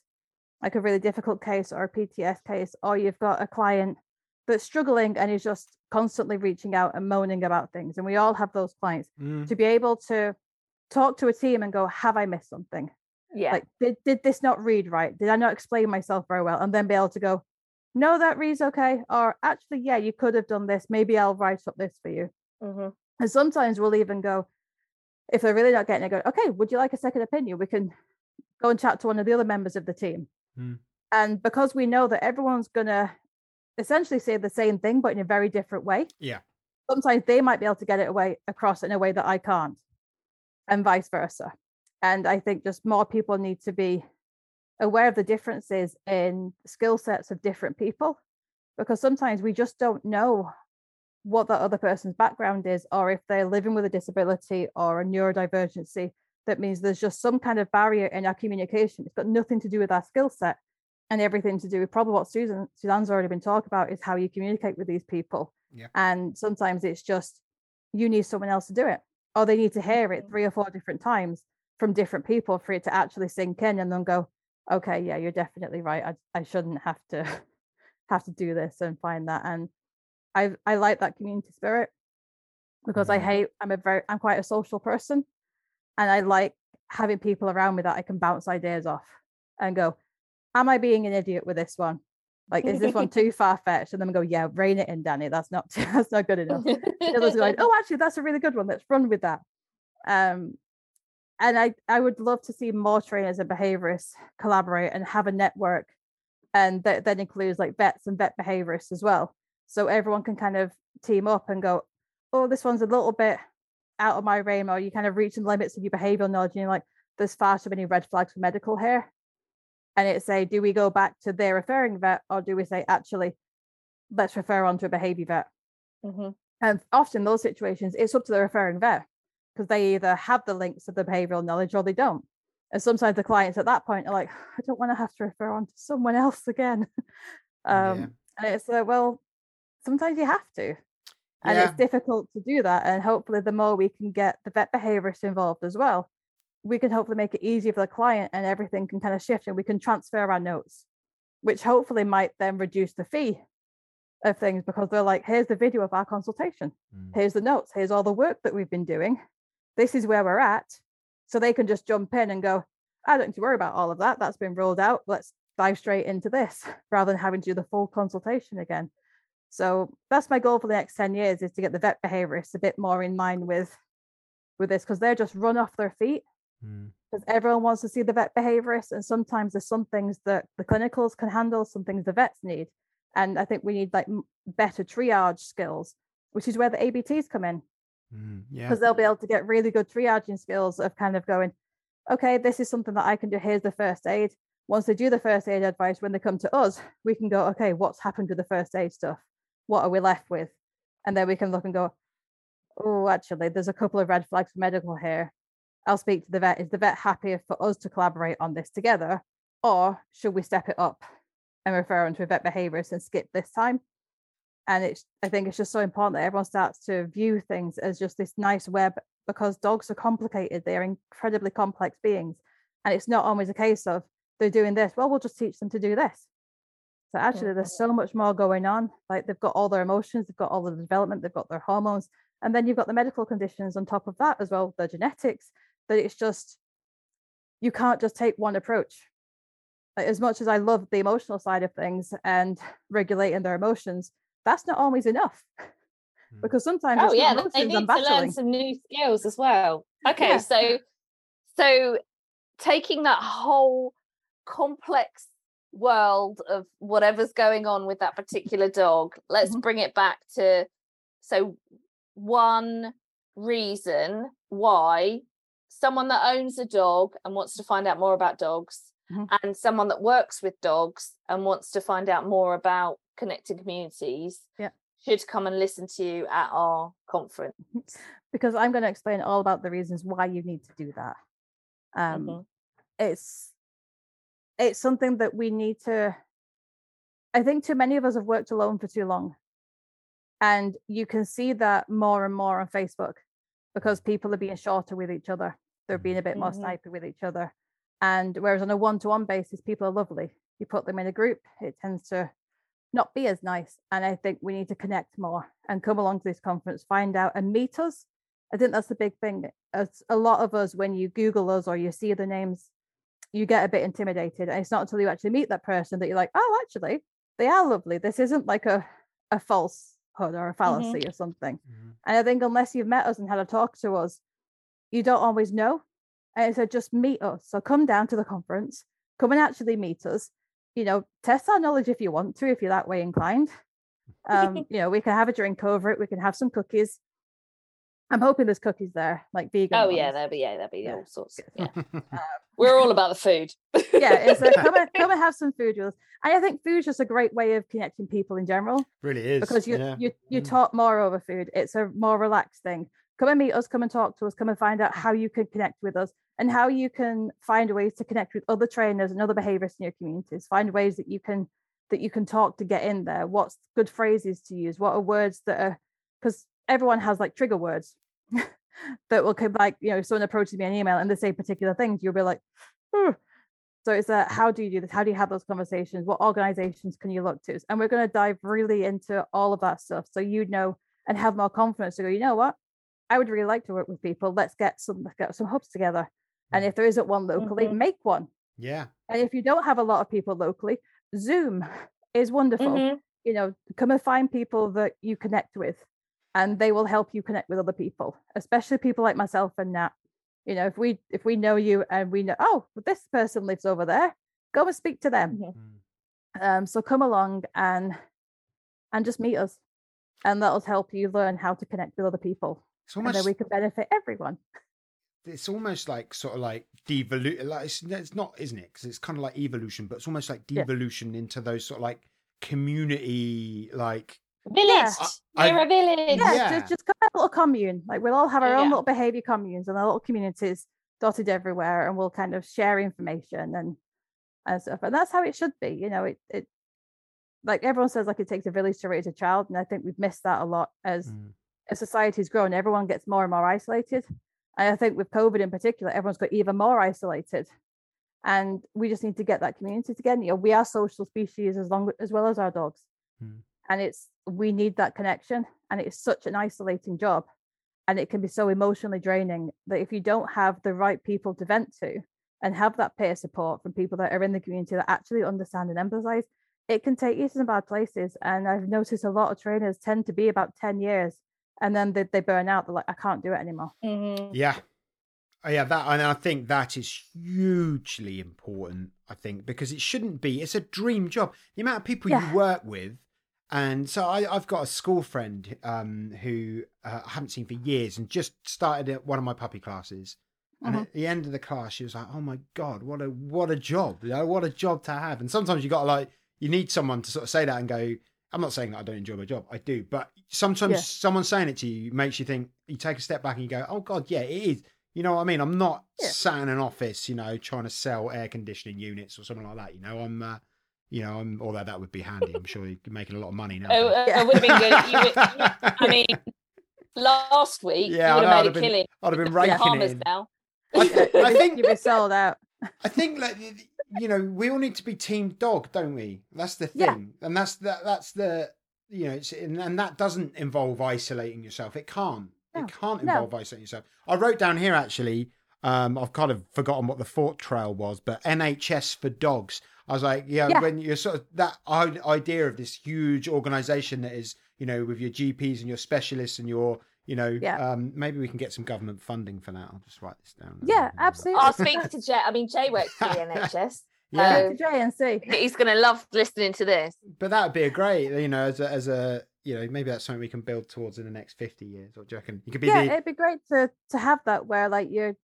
S2: like a really difficult case or a PTS case, or you've got a client that's struggling and is just constantly reaching out and moaning about things, and we all have those clients,
S1: Mm.
S2: to be able to talk to a team and go, Have I missed something?
S5: Yeah.
S2: Like, did, did this not read right? Did I not explain myself very well? And then be able to go, No, that reads okay. Or actually, yeah, you could have done this. Maybe I'll write up this for you.
S5: Mhm.
S2: And sometimes we'll even go, if they're really not getting it, go, okay, would you like a second opinion? We can go and chat to one of the other members of the team.
S1: Mm.
S2: And because we know that everyone's to essentially say the same thing, but in a very different way,
S1: Yeah.
S2: sometimes they might be able to get it away across in a way that I can't, and vice versa. And I think just more people need to be aware of the differences in skill sets of different people, because sometimes we just don't know what that other person's background is, or if they're living with a disability or a neurodivergency. That means there's just some kind of barrier in our communication. It's got nothing to do with our skill set and everything to do with probably what Susan Suzanne's already been talking about is how you communicate with these people.
S1: Yeah.
S2: And sometimes it's just you need someone else to do it, or they need to hear it three or four different times from different people for it to actually sink in and then go, okay, yeah, you're definitely right. I I shouldn't have to (laughs) have to do this and find that. And I I like that community spirit because I
S1: Mhm.
S2: hate I'm a very I'm quite a social person and I like having people around me that I can bounce ideas off and go, Am I being an idiot with this one? Like, is this one (laughs) too far fetched? And then go, Yeah, rein it in, Dani. That's not (laughs) that's not good enough. The others are going, Oh, actually, that's a really good one. Let's run with that. Um, and I I would love to see more trainers and behaviorists collaborate and have a network, and that then includes like vets and vet behaviorists as well. So everyone can kind of team up and go, oh, this one's a little bit out of my realm, or you kind of reaching the limits of your behavioral knowledge, and you're like, there's far too many red flags for medical here. And it's say, do we go back to their referring vet, or do we say, actually, let's refer on to a behavior vet?
S5: Mhm.
S2: And often those situations, it's up to the referring vet because they either have the links of the behavioral knowledge or they don't. And sometimes the clients at that point are like, I don't want to have to refer on to someone else again. (laughs) um,
S1: Yeah.
S2: And it's like, well, sometimes you have to. And
S1: Yeah.
S2: it's difficult to do that. And hopefully, the more we can get the vet behaviorists involved as well, we can hopefully make it easier for the client and everything can kind of shift and we can transfer our notes, which hopefully might then reduce the fee of things because they're like, here's the video of our consultation
S1: Mm.
S2: here's the notes here's all the work that we've been doing this is where we're at. So they can just jump in and go i don't need to worry about all of that. That's been rolled out. Let's dive straight into this (laughs) rather than having to do the full consultation again. So that's my goal for the next 10 years is to get the vet behaviorists a bit more in line with with this because they're just run off their feet.
S1: Mm.
S2: because everyone wants to see the vet behaviorist and sometimes there's some things that the clinicals can handle some things the vets need. And i think we need like better triage skills which is where the abts come in
S1: Mm. Yeah.
S2: because they'll be able to get really good triaging skills of kind of going okay this is something that i can do. Here's the first aid. Once they do the first aid advice when they come to us we can go okay what's happened to the first aid stuff? What are we left with? And then we can look and go oh actually there's a couple of red flags for medical here. I'll speak to the vet. Is the vet happy for us to collaborate on this together or should we step it up and refer them to a vet behaviorist and skip this time and it's i think it's just so important that everyone starts to view things as just this nice web because dogs are complicated they're incredibly complex beings and it's not always a case of they're doing this well we'll just teach them to do this. So actually there's so much more going on like they've got all their emotions they've got all the development they've got their hormones and then you've got the medical conditions on top of that as well the genetics that it's just you can't just take one approach. As much as i love the emotional side of things and regulating their emotions that's not always enough
S1: Mm.
S2: because sometimes
S5: Oh
S2: it's
S5: yeah,
S2: not
S5: they
S2: emotions
S5: need
S2: I'm
S5: to learn some new skills as well. Okay,
S2: Yeah.
S5: so so taking that whole complex world of whatever's going on with that particular dog, let's
S2: Mhm.
S5: bring it back to so one reason why someone that owns a dog and wants to find out more about dogs
S2: Mhm.
S5: and someone that works with dogs and wants to find out more about connected communities
S2: Yeah.
S5: should come and listen to you at our conference.
S2: because I'm going to explain all about the reasons why you need to do that. Um,
S5: Mhm.
S2: It's it's something that we need to. I think too many of us have worked alone for too long, and you can see that more and more on Facebook because people are being shorter with each other. They're being a bit more
S5: Mhm.
S2: snipey with each other, and whereas on a one-to-one basis, people are lovely. You put them in a group, it tends to not be as nice. And I think we need to connect more and come along to this conference, find out and meet us. I think that's the big thing. As a lot of us, when you Google us or you see the names, you get a bit intimidated. And it's not until you actually meet that person that you're like, oh, actually, they are lovely. This isn't like a, a falsehood or a mm-hmm. fallacy or something. Mm-hmm. And I think unless you've met us and had a talk to us, you don't always know. And so just meet us. So come down to the conference, come and actually meet us. You know, test our knowledge if you want to, if you're that way inclined. (laughs) Um, you know, we can have a drink over it, we can have some cookies. I'm hoping there's cookies there, like vegan.
S5: Oh yeah, there'll be yeah, there'll be
S2: Yeah.
S5: all sorts. Yeah. (laughs) We're all about the food. (laughs)
S2: yeah, it's a, come and come and have some food with us. And I think food's just a great way of connecting people in general
S1: really is
S2: because you
S1: yeah.
S2: you you
S1: Mm.
S2: talk more over food. It's a more relaxed thing. Come and meet us. Come and talk to us. Come and find out how you can connect with us and how you can find ways to connect with other trainers and other behaviorists in your communities. Find ways that you can that you can talk to get in there. What's good phrases to use? What are words that are because everyone has like trigger words (laughs) that will come like you know someone approaches me an email and they say particular things, you'll be like, "Hmm." so it's a how do you do this? How do you have those conversations? What organizations can you look to? And we're going to dive really into all of that stuff so you know and have more confidence to go, you know what? I would really like to work with people. Let's get some let's get some hubs together. And if there isn't one locally,
S5: Mhm.
S2: make one.
S1: yeah
S2: And if you don't have a lot of people locally, Zoom is wonderful.
S5: Mhm.
S2: You know, come and find people that you connect with, and they will help you connect with other people, especially people like myself and Nat. You know, if we if we know you and we know, oh, well, this person lives over there, go and speak to them.
S5: Mhm.
S1: Mm.
S2: Um, so come along and and just meet us, and that'll help you learn how to connect with other people,
S1: it's
S2: and
S1: almost
S2: then we can benefit everyone.
S1: it's almost like sort of like devolution like it's, it's not isn't it because it's kind of like evolution but it's almost like
S2: Yeah.
S1: devolution into those sort of like community like
S5: Village.
S1: I-
S5: We're a village.
S2: yeah,
S1: Yeah.
S2: just just kind of a little commune. Like we'll all have our own
S5: Yeah.
S2: little behavior communes and our little communities dotted everywhere, and we'll kind of share information and and stuff. And that's how it should be. You know, it it like everyone says, like it takes a village to raise a child, and I think we've missed that a lot as
S1: Mm.
S2: As society's grown. Everyone gets more and more isolated, and I think with COVID in particular, everyone's got even more isolated. And we just need to get that community together. You know, we are social species as long as well as our dogs
S1: Mm.
S2: and it's we need that connection and it's such an isolating job and it can be so emotionally draining that if you don't have the right people to vent to and have that peer support from people that are in the community that actually understand and empathize it can take you to some bad places and i've noticed a lot of trainers tend to be about 10 years and then they, they burn out they're like i can't do it anymore
S5: Mhm.
S1: yeah Oh, yeah that and i think that is hugely important i think because it shouldn't be it's a dream job the amount of people
S2: Yeah.
S1: you work with and so I, I've got a school friend um, who uh, I haven't seen for years and just started at one of my puppy classes. And
S2: Mhm.
S1: at the end of the class, she was like, "Oh my god, what a what a job! You know, what a job to have." And sometimes you got to like, you need someone to sort of say that and go. I'm not saying that I don't enjoy my job. I do, but sometimes
S2: Yeah.
S1: someone saying it to you makes you think. You take a step back and you go, "Oh god, yeah, it is." You know what I mean? I'm not
S2: Yeah.
S1: sat in an office, you know, trying to sell air conditioning units or something like that. You know, I'm, uh, you know, I'm. Although that would be handy, I'm sure you're making a lot of money now.
S5: Oh, uh, it would have been good. You would, (laughs) I mean, last week
S1: Yeah,
S5: you would
S1: I know,
S5: have
S1: I'd have
S5: made a
S1: been-
S5: killing.
S1: I'd have been raking it.
S5: Bahamas
S1: in.
S5: now.
S1: I, th- I (laughs) think
S2: you'll be sold out
S1: I think like y- y- you know we all need to be team dog, don't we? That's the
S2: Yeah.
S1: thing, and that's that. That's the you know, it's, and, and that doesn't involve isolating yourself. It can't.
S2: No,
S1: It can't
S2: no.
S1: involve isolating yourself. I wrote down here actually. Um, I've kind of forgotten what the thought trail was, but NHS for dogs. I was like, yeah,
S2: Yeah.
S1: when you're sort of that idea of this huge organization that is, you know, with your GPs and your specialists and your, you know,
S2: Yeah.
S1: um, maybe we can get some government funding for that. I'll just write this down.
S2: Yeah, absolutely.
S5: I'll speak to Jay. I mean, Jay works for the NHS. (laughs)
S4: Yeah.
S5: Um,
S2: to Jay and see.
S5: he's going to love listening to this.
S1: But that would be a great, you know, as a, as a, you know, maybe that's something we can build towards in the next fifty years. Or do you reckon you could be
S2: yeah,
S1: the
S2: it'd be great to to have that where like your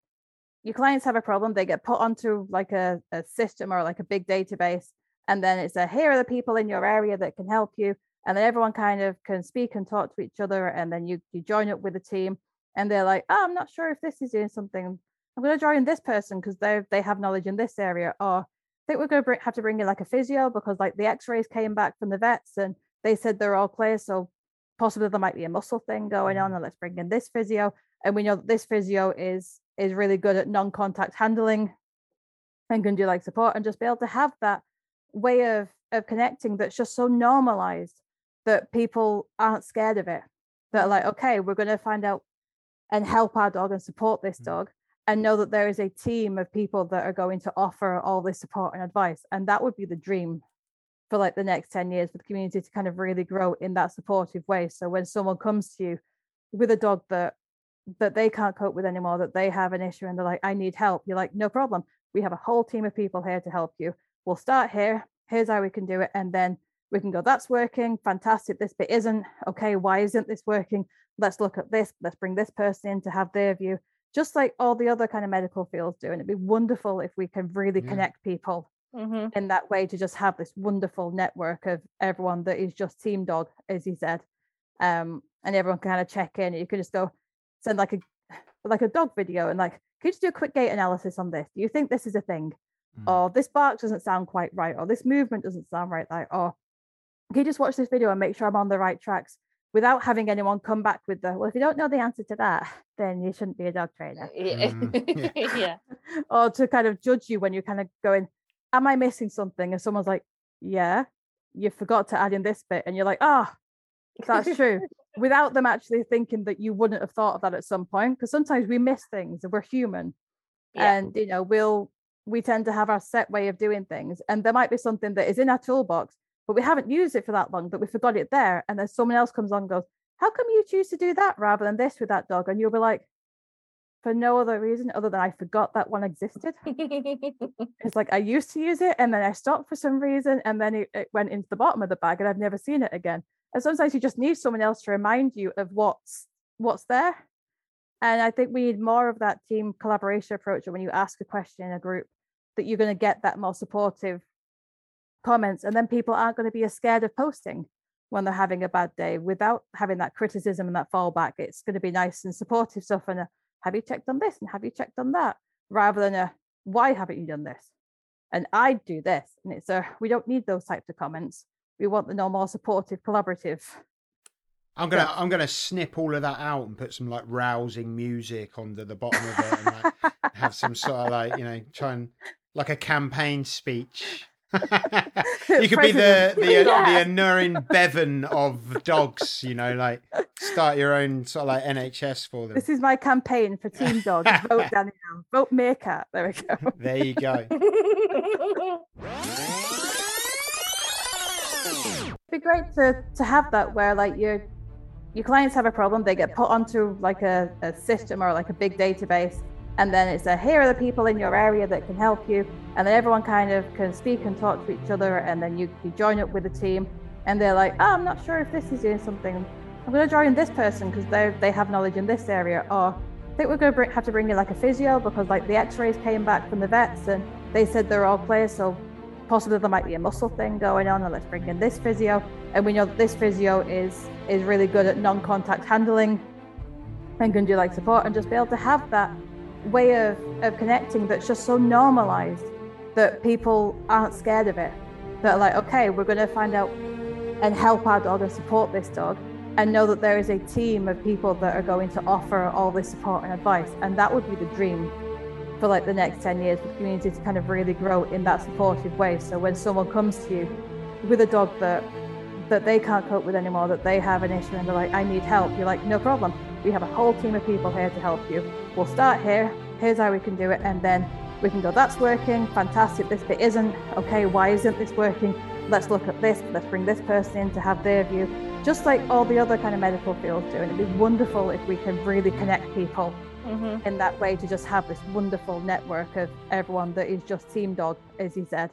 S2: your clients have a problem, they get put onto like a, a system or like a big database, and then it's a here are the people in your area that can help you, and then everyone kind of can speak and talk to each other, and then you you join up with a team, and they're like, oh, I'm not sure if this is doing something. I'm going to join this person because they they have knowledge in this area, or I think we're going to bring, have to bring in like a physio because like the X-rays came back from the vets and they said they're all clear, so possibly there might be a muscle thing going on, mm-hmm. and let's bring in this physio. And we know that this physio is is really good at non-contact handling and can do like support and just be able to have that way of of connecting that's just so normalized that people aren't scared of it. That are like, okay, we're going to find out and help our dog and support this
S1: Mm.
S2: dog and know that there is a team of people that are going to offer all this support and advice. And that would be the dream for like the next 10 years for the community to kind of really grow in that supportive way. So when someone comes to you with a dog that that they can't cope with anymore, that they have an issue and they're like, I need help, you're like, no problem. We have a whole team of people here to help you. We'll start here. Here's how we can do it. And then we can go, that's working. Fantastic. This bit isn't. Okay, why isn't this working? Let's look at this. Let's bring this person in to have their view, just like all the other kind of medical fields do. And it'd be wonderful if we can really
S1: Yeah.
S2: connect people
S5: Mm-hmm.
S2: in that way to just have this wonderful network of everyone that is just team dog, as he said. Um, and everyone can kind of check in. You can just go send like a like a dog video and like, could you just do a quick gait analysis on this? Do you think this is a thing?
S1: Mm.
S2: Or this bark doesn't sound quite right, or this movement doesn't sound right, like, or can you just watch this video and make sure I'm on the right tracks without having anyone come back with the well, if you don't know the answer to that, (laughs) then you shouldn't be a dog trainer.
S5: Yeah.
S1: Mm,
S5: yeah. (laughs) (laughs)
S2: or to kind of judge you when you're kind of going, Am I missing something? And someone's like, Yeah, you forgot to add in this bit. And you're like, Ah, that's true. Without them actually thinking that you wouldn't have thought of that at some point. Because sometimes we miss things and we're human.
S5: Yeah.
S2: And you know, we'll we tend to have our set way of doing things. And there might be something that is in our toolbox, but we haven't used it for that long but we forgot it there. And then someone else comes on and goes, How come you choose to do that rather than this with that dog? And you'll be like, for no other reason other than I forgot that one existed. (laughs) It's like I used to use it and then I stopped for some reason and then it, it went into the bottom of the bag and I've never seen it again. And sometimes you just need someone else to remind you of what's what's there. And I think we need more of that team collaboration approach. When you ask a question in a group, that you're going to get that more supportive comments, and then people aren't going to be as scared of posting when they're having a bad day without having that criticism and that fallback. It's going to be nice and supportive stuff. And a, have you checked on this? And have you checked on that? Rather than a why haven't you done this? And I do this. And it's a we don't need those types of comments. We want the no more supportive, collaborative.
S1: I'm gonna I'm gonna snip all of that out and put some like rousing music under the bottom of it and like have some sort of like you know try and like a campaign speech. You could be the the, uh,
S5: Yeah.
S1: the Aneurin (laughs) Bevan of dogs, you know, like start your own sort of like NHS for them.
S2: This is my campaign for Team (laughs) Dog. Vote Danielle. Vote Meerkat. There we go.
S1: There you go.
S2: It'd (laughs) be great to to have that where like your your clients have a problem, they get put onto like a, a system or like a big database, and then it's a here are the people in your area that can help you, and then everyone kind of can speak and talk to each other, and then you, you join up with a team, and they're like, oh, I'm not sure if this is doing something. I'm going to join this person because they they have knowledge in this area, or I think we're going to have to bring in like a physio because like the X-rays came back from the vets and they said they're all clear, so possibly there might be a muscle thing going on, and let's bring in this physio. And we know this physio is is really good at non-contact handling and can do like support and just be able to have that way of, of connecting that's just so normalized that people aren't scared of it. That are like, okay, we're going to find out and help our dog and support this dog and know that there is a team of people that are going to offer all this support and advice. And that would be the dream for like the next 10 years for the community to kind of really grow in that supportive way. So when someone comes to you with a dog that that they can't cope with anymore, that they have an issue and they're like, I need help, you're like, no problem. We have a whole team of people here to help you. We'll start here. Here's how we can do it. And then we can go, that's working. Fantastic. This bit isn't. Okay, why isn't this working? Let's look at this. Let's bring this person in to have their view. Just like all the other kind of medical fields do. And it'd be wonderful if we can really connect people
S5: Mhm.
S2: in that way to just have this wonderful network of everyone that is just team dog, as he said.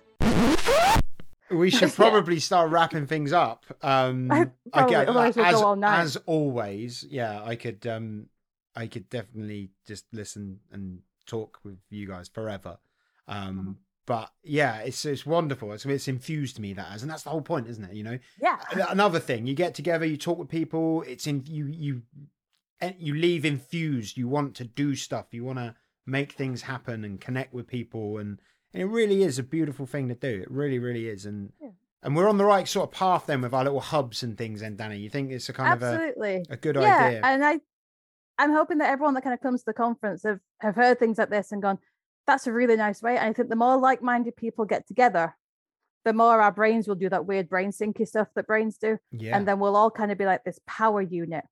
S1: We (laughs) should
S5: Yeah.
S1: probably start wrapping things up. Um, (laughs)
S2: I-
S1: again,
S2: otherwise we'll
S1: as,
S2: go all night.
S1: as always, yeah, I could, um, I could definitely just listen and talk with you guys forever. Um,
S2: Mm-hmm.
S1: but yeah, it's it's wonderful. It's it's infused me that as, and that's the whole point, isn't it? You know,
S2: Yeah.
S1: another thing you get together you talk with people it's in you you you leave infused you want to do stuff you want to make things happen and connect with people and, and it really is a beautiful thing to do it really really is and
S2: Yeah.
S1: and we're on the right sort of path then with our little hubs and things and Dani you think it's a kind
S2: Absolutely.
S1: of a, a good
S2: yeah,
S1: idea
S2: and I, I'm hoping that everyone that kind of comes to the conference have have heard things like this and gone, "That's a really nice way." And I think the more like-minded people get together, the more our brains will do that weird brain syncy stuff that brains do,
S1: yeah
S2: and then we'll all kind of be like this power unit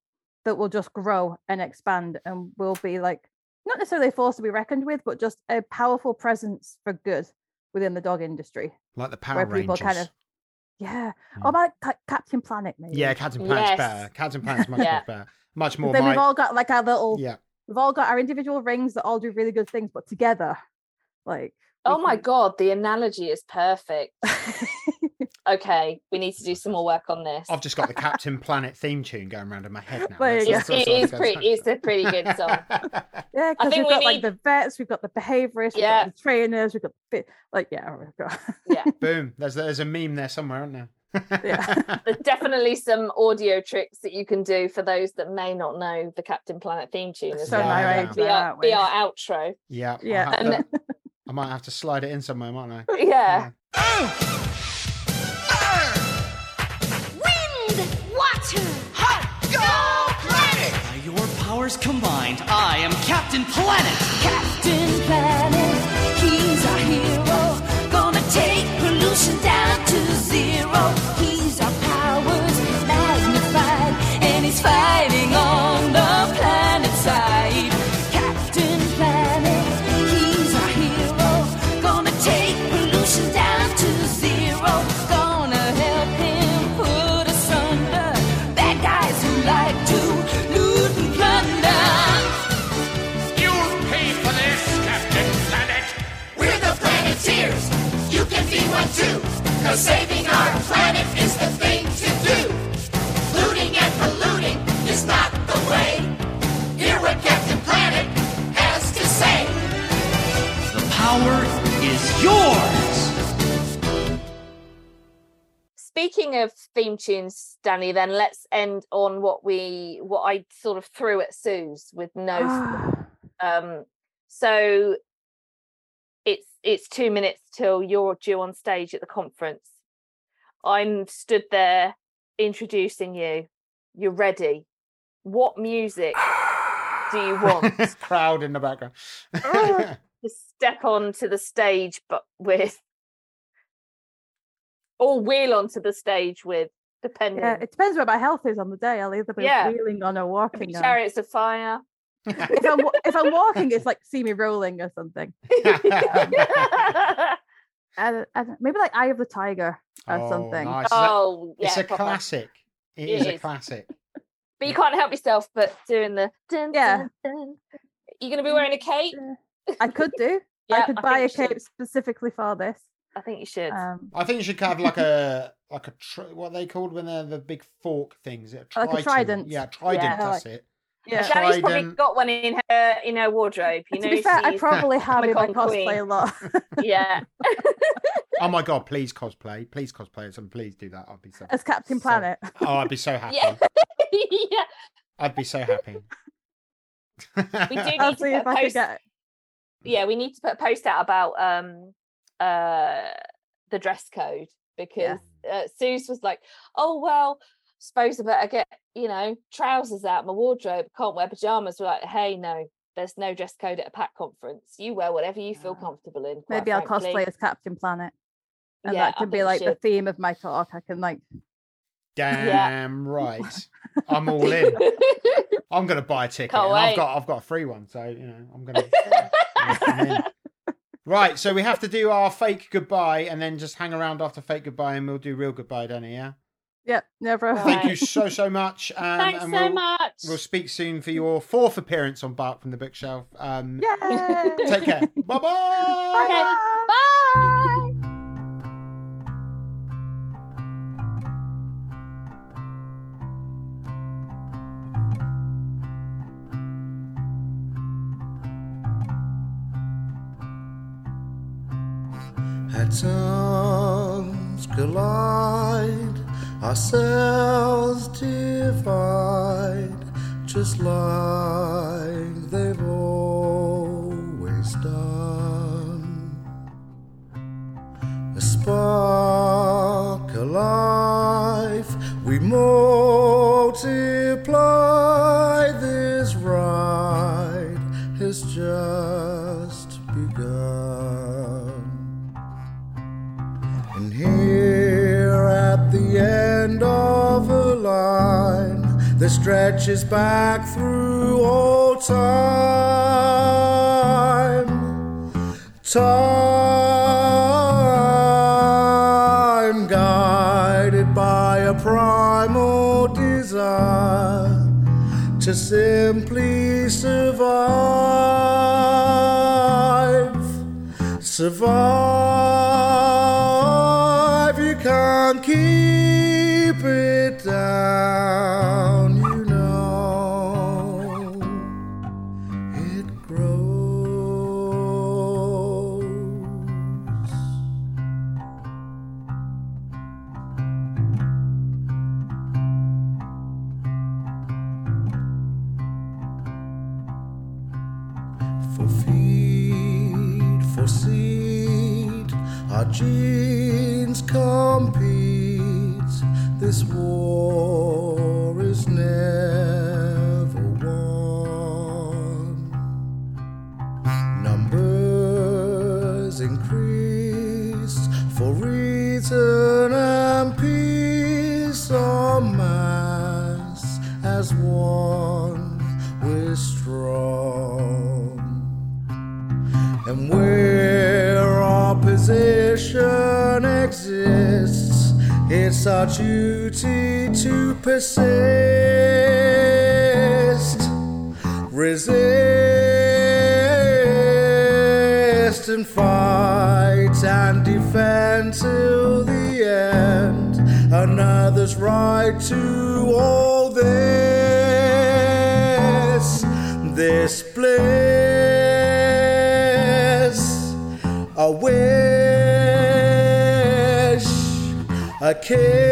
S2: that will just grow and expand, and we'll be like not necessarily a force to be reckoned with, but just a powerful presence for good within the dog industry,
S1: like the power
S2: where people
S1: rangers
S2: kind of, yeah,
S1: Mm.
S2: or about Ca- Captain Planet maybe.
S1: yeah captain planet's
S5: Yes.
S1: better captain planet's (laughs) much
S5: Yeah.
S1: much better much more
S2: then
S1: my
S2: we've all got like our little
S1: yeah
S2: we've all got our individual rings that all do really good things, but together, like.
S5: Oh my
S2: can-
S5: god, the analogy is perfect. (laughs) Okay, we need to do some more work on this.
S1: I've just got the Captain Planet theme tune going around in my head now.
S2: There you
S1: That's-
S2: go.
S1: that's
S5: it
S1: what
S5: is
S1: goes
S5: pretty. It's a pretty good song. (laughs)
S2: yeah, because
S5: think
S2: we've
S5: we
S2: got like the vets, we've got the behaviorists, we've
S5: Yeah.
S2: got the trainers, we've got the like yeah, oh, we've got
S5: Yeah, (laughs)
S1: Boom. There's there's a meme there somewhere, isn't there?
S2: Yeah. (laughs)
S5: there's definitely some audio tricks that you can do for those that may not know the Captain Planet theme tune. as
S2: so
S1: Yeah,
S5: well.
S1: yeah.
S2: narrated,
S5: Be
S2: there,
S5: our,
S2: aren't
S5: be our outro.
S1: yeah.
S2: Yeah.
S1: have
S5: And
S1: to- I might have to slide it in somewhere, mightn't I?
S5: yeah.
S6: Wind, oh! Water, hot, go planet!
S7: By your powers combined, I am Captain Planet!
S6: Captain Planet,
S8: too. Cause saving our planet is the thing to do. Looting and polluting is not the way. Hear what Captain Planet has to say.
S7: The power is yours!
S5: Speaking of theme tunes, Dani, then let's end on what we what I sort of threw at Suze with no
S2: Ah,
S5: um so it's it's two minutes till you're due on stage at the conference i'm stood there introducing you you're ready what music do you want (laughs)
S1: Crowd in the background.
S5: Ah, (laughs) to step onto the stage but with or wheel onto the stage with depending
S2: yeah, it depends where my health is on the day. I'll either be
S5: Yeah.
S2: wheeling on or walking.
S5: chariots of fire
S2: If I'm if I'm walking, it's like see me rolling or something. (laughs) (laughs) And, and maybe like Eye of the Tiger or
S1: Oh,
S2: something.
S1: nice. Is that-
S5: oh yeah
S1: it's a
S5: proper.
S1: classic. It
S5: It
S1: is a classic.
S5: But you can't help yourself but doing the dun,
S2: Yeah.
S5: dun, dun. You're gonna be wearing a cape?
S2: I could do. (laughs)
S5: Yeah,
S2: I could buy a cape
S5: should.
S2: specifically for this.
S5: I think you should.
S2: Um,
S1: I think you should have like a like a tr- what are they called when they're the big fork things. A
S2: Like a trident.
S1: Yeah, trident.
S5: Yeah.
S1: That's it.
S2: Yeah.
S1: Try-
S5: Dani's probably
S1: trident.
S5: got one in her in her wardrobe. You
S2: to
S5: know,
S2: be fair, I probably have in my cosplay
S5: queen.
S2: a lot. (laughs)
S5: yeah. (laughs)
S1: Oh my god! Please cosplay. Please cosplay. And please do that. I'd be so.
S2: As Captain
S1: so-
S2: Planet. (laughs)
S1: Oh, I'd be so happy.
S5: Yeah. yeah.
S1: I'd be so happy.
S5: We do
S2: I'll
S5: need to
S2: see if
S5: put a
S2: I can
S5: post.
S2: get
S5: Yeah, we need to put a post out about um uh the dress code because uh, Suze was like, "Oh well, suppose I better get you know trousers out of my wardrobe. Can't wear pajamas." We're like, "Hey, no." There's no dress code at a PACT conference. You wear whatever you feel
S2: Ah.
S5: comfortable in. quite
S2: Maybe I'll
S5: frankly.
S2: cosplay as Captain Planet. And
S5: Yeah,
S2: that
S5: I
S2: can be like the theme of my talk. I can like
S1: Damn right. I'm (laughs) all in. I'm gonna buy a ticket. And I've got I've got a free one, so you know I'm gonna. (laughs) Right, so we have to do our fake goodbye and then just hang around after fake goodbye, and we'll do real goodbye, Dani. Yeah.
S2: Yep, never.
S5: Right.
S1: Thank you so so much. (laughs) Um,
S5: Thanks
S1: and we'll, so
S5: much.
S1: We'll speak soon for your fourth appearance on Bark from the Bookshelf. Um,
S2: Yay!
S1: Take care. (laughs) Bye-bye.
S5: Okay. Bye.
S9: Had tongues collide ourselves divide just like they've always done. A spark alive, we more. that stretches back through all time. Time guided by a primal desire to simply survive. Survive, you can't keep it down. this war. our duty to persist. care.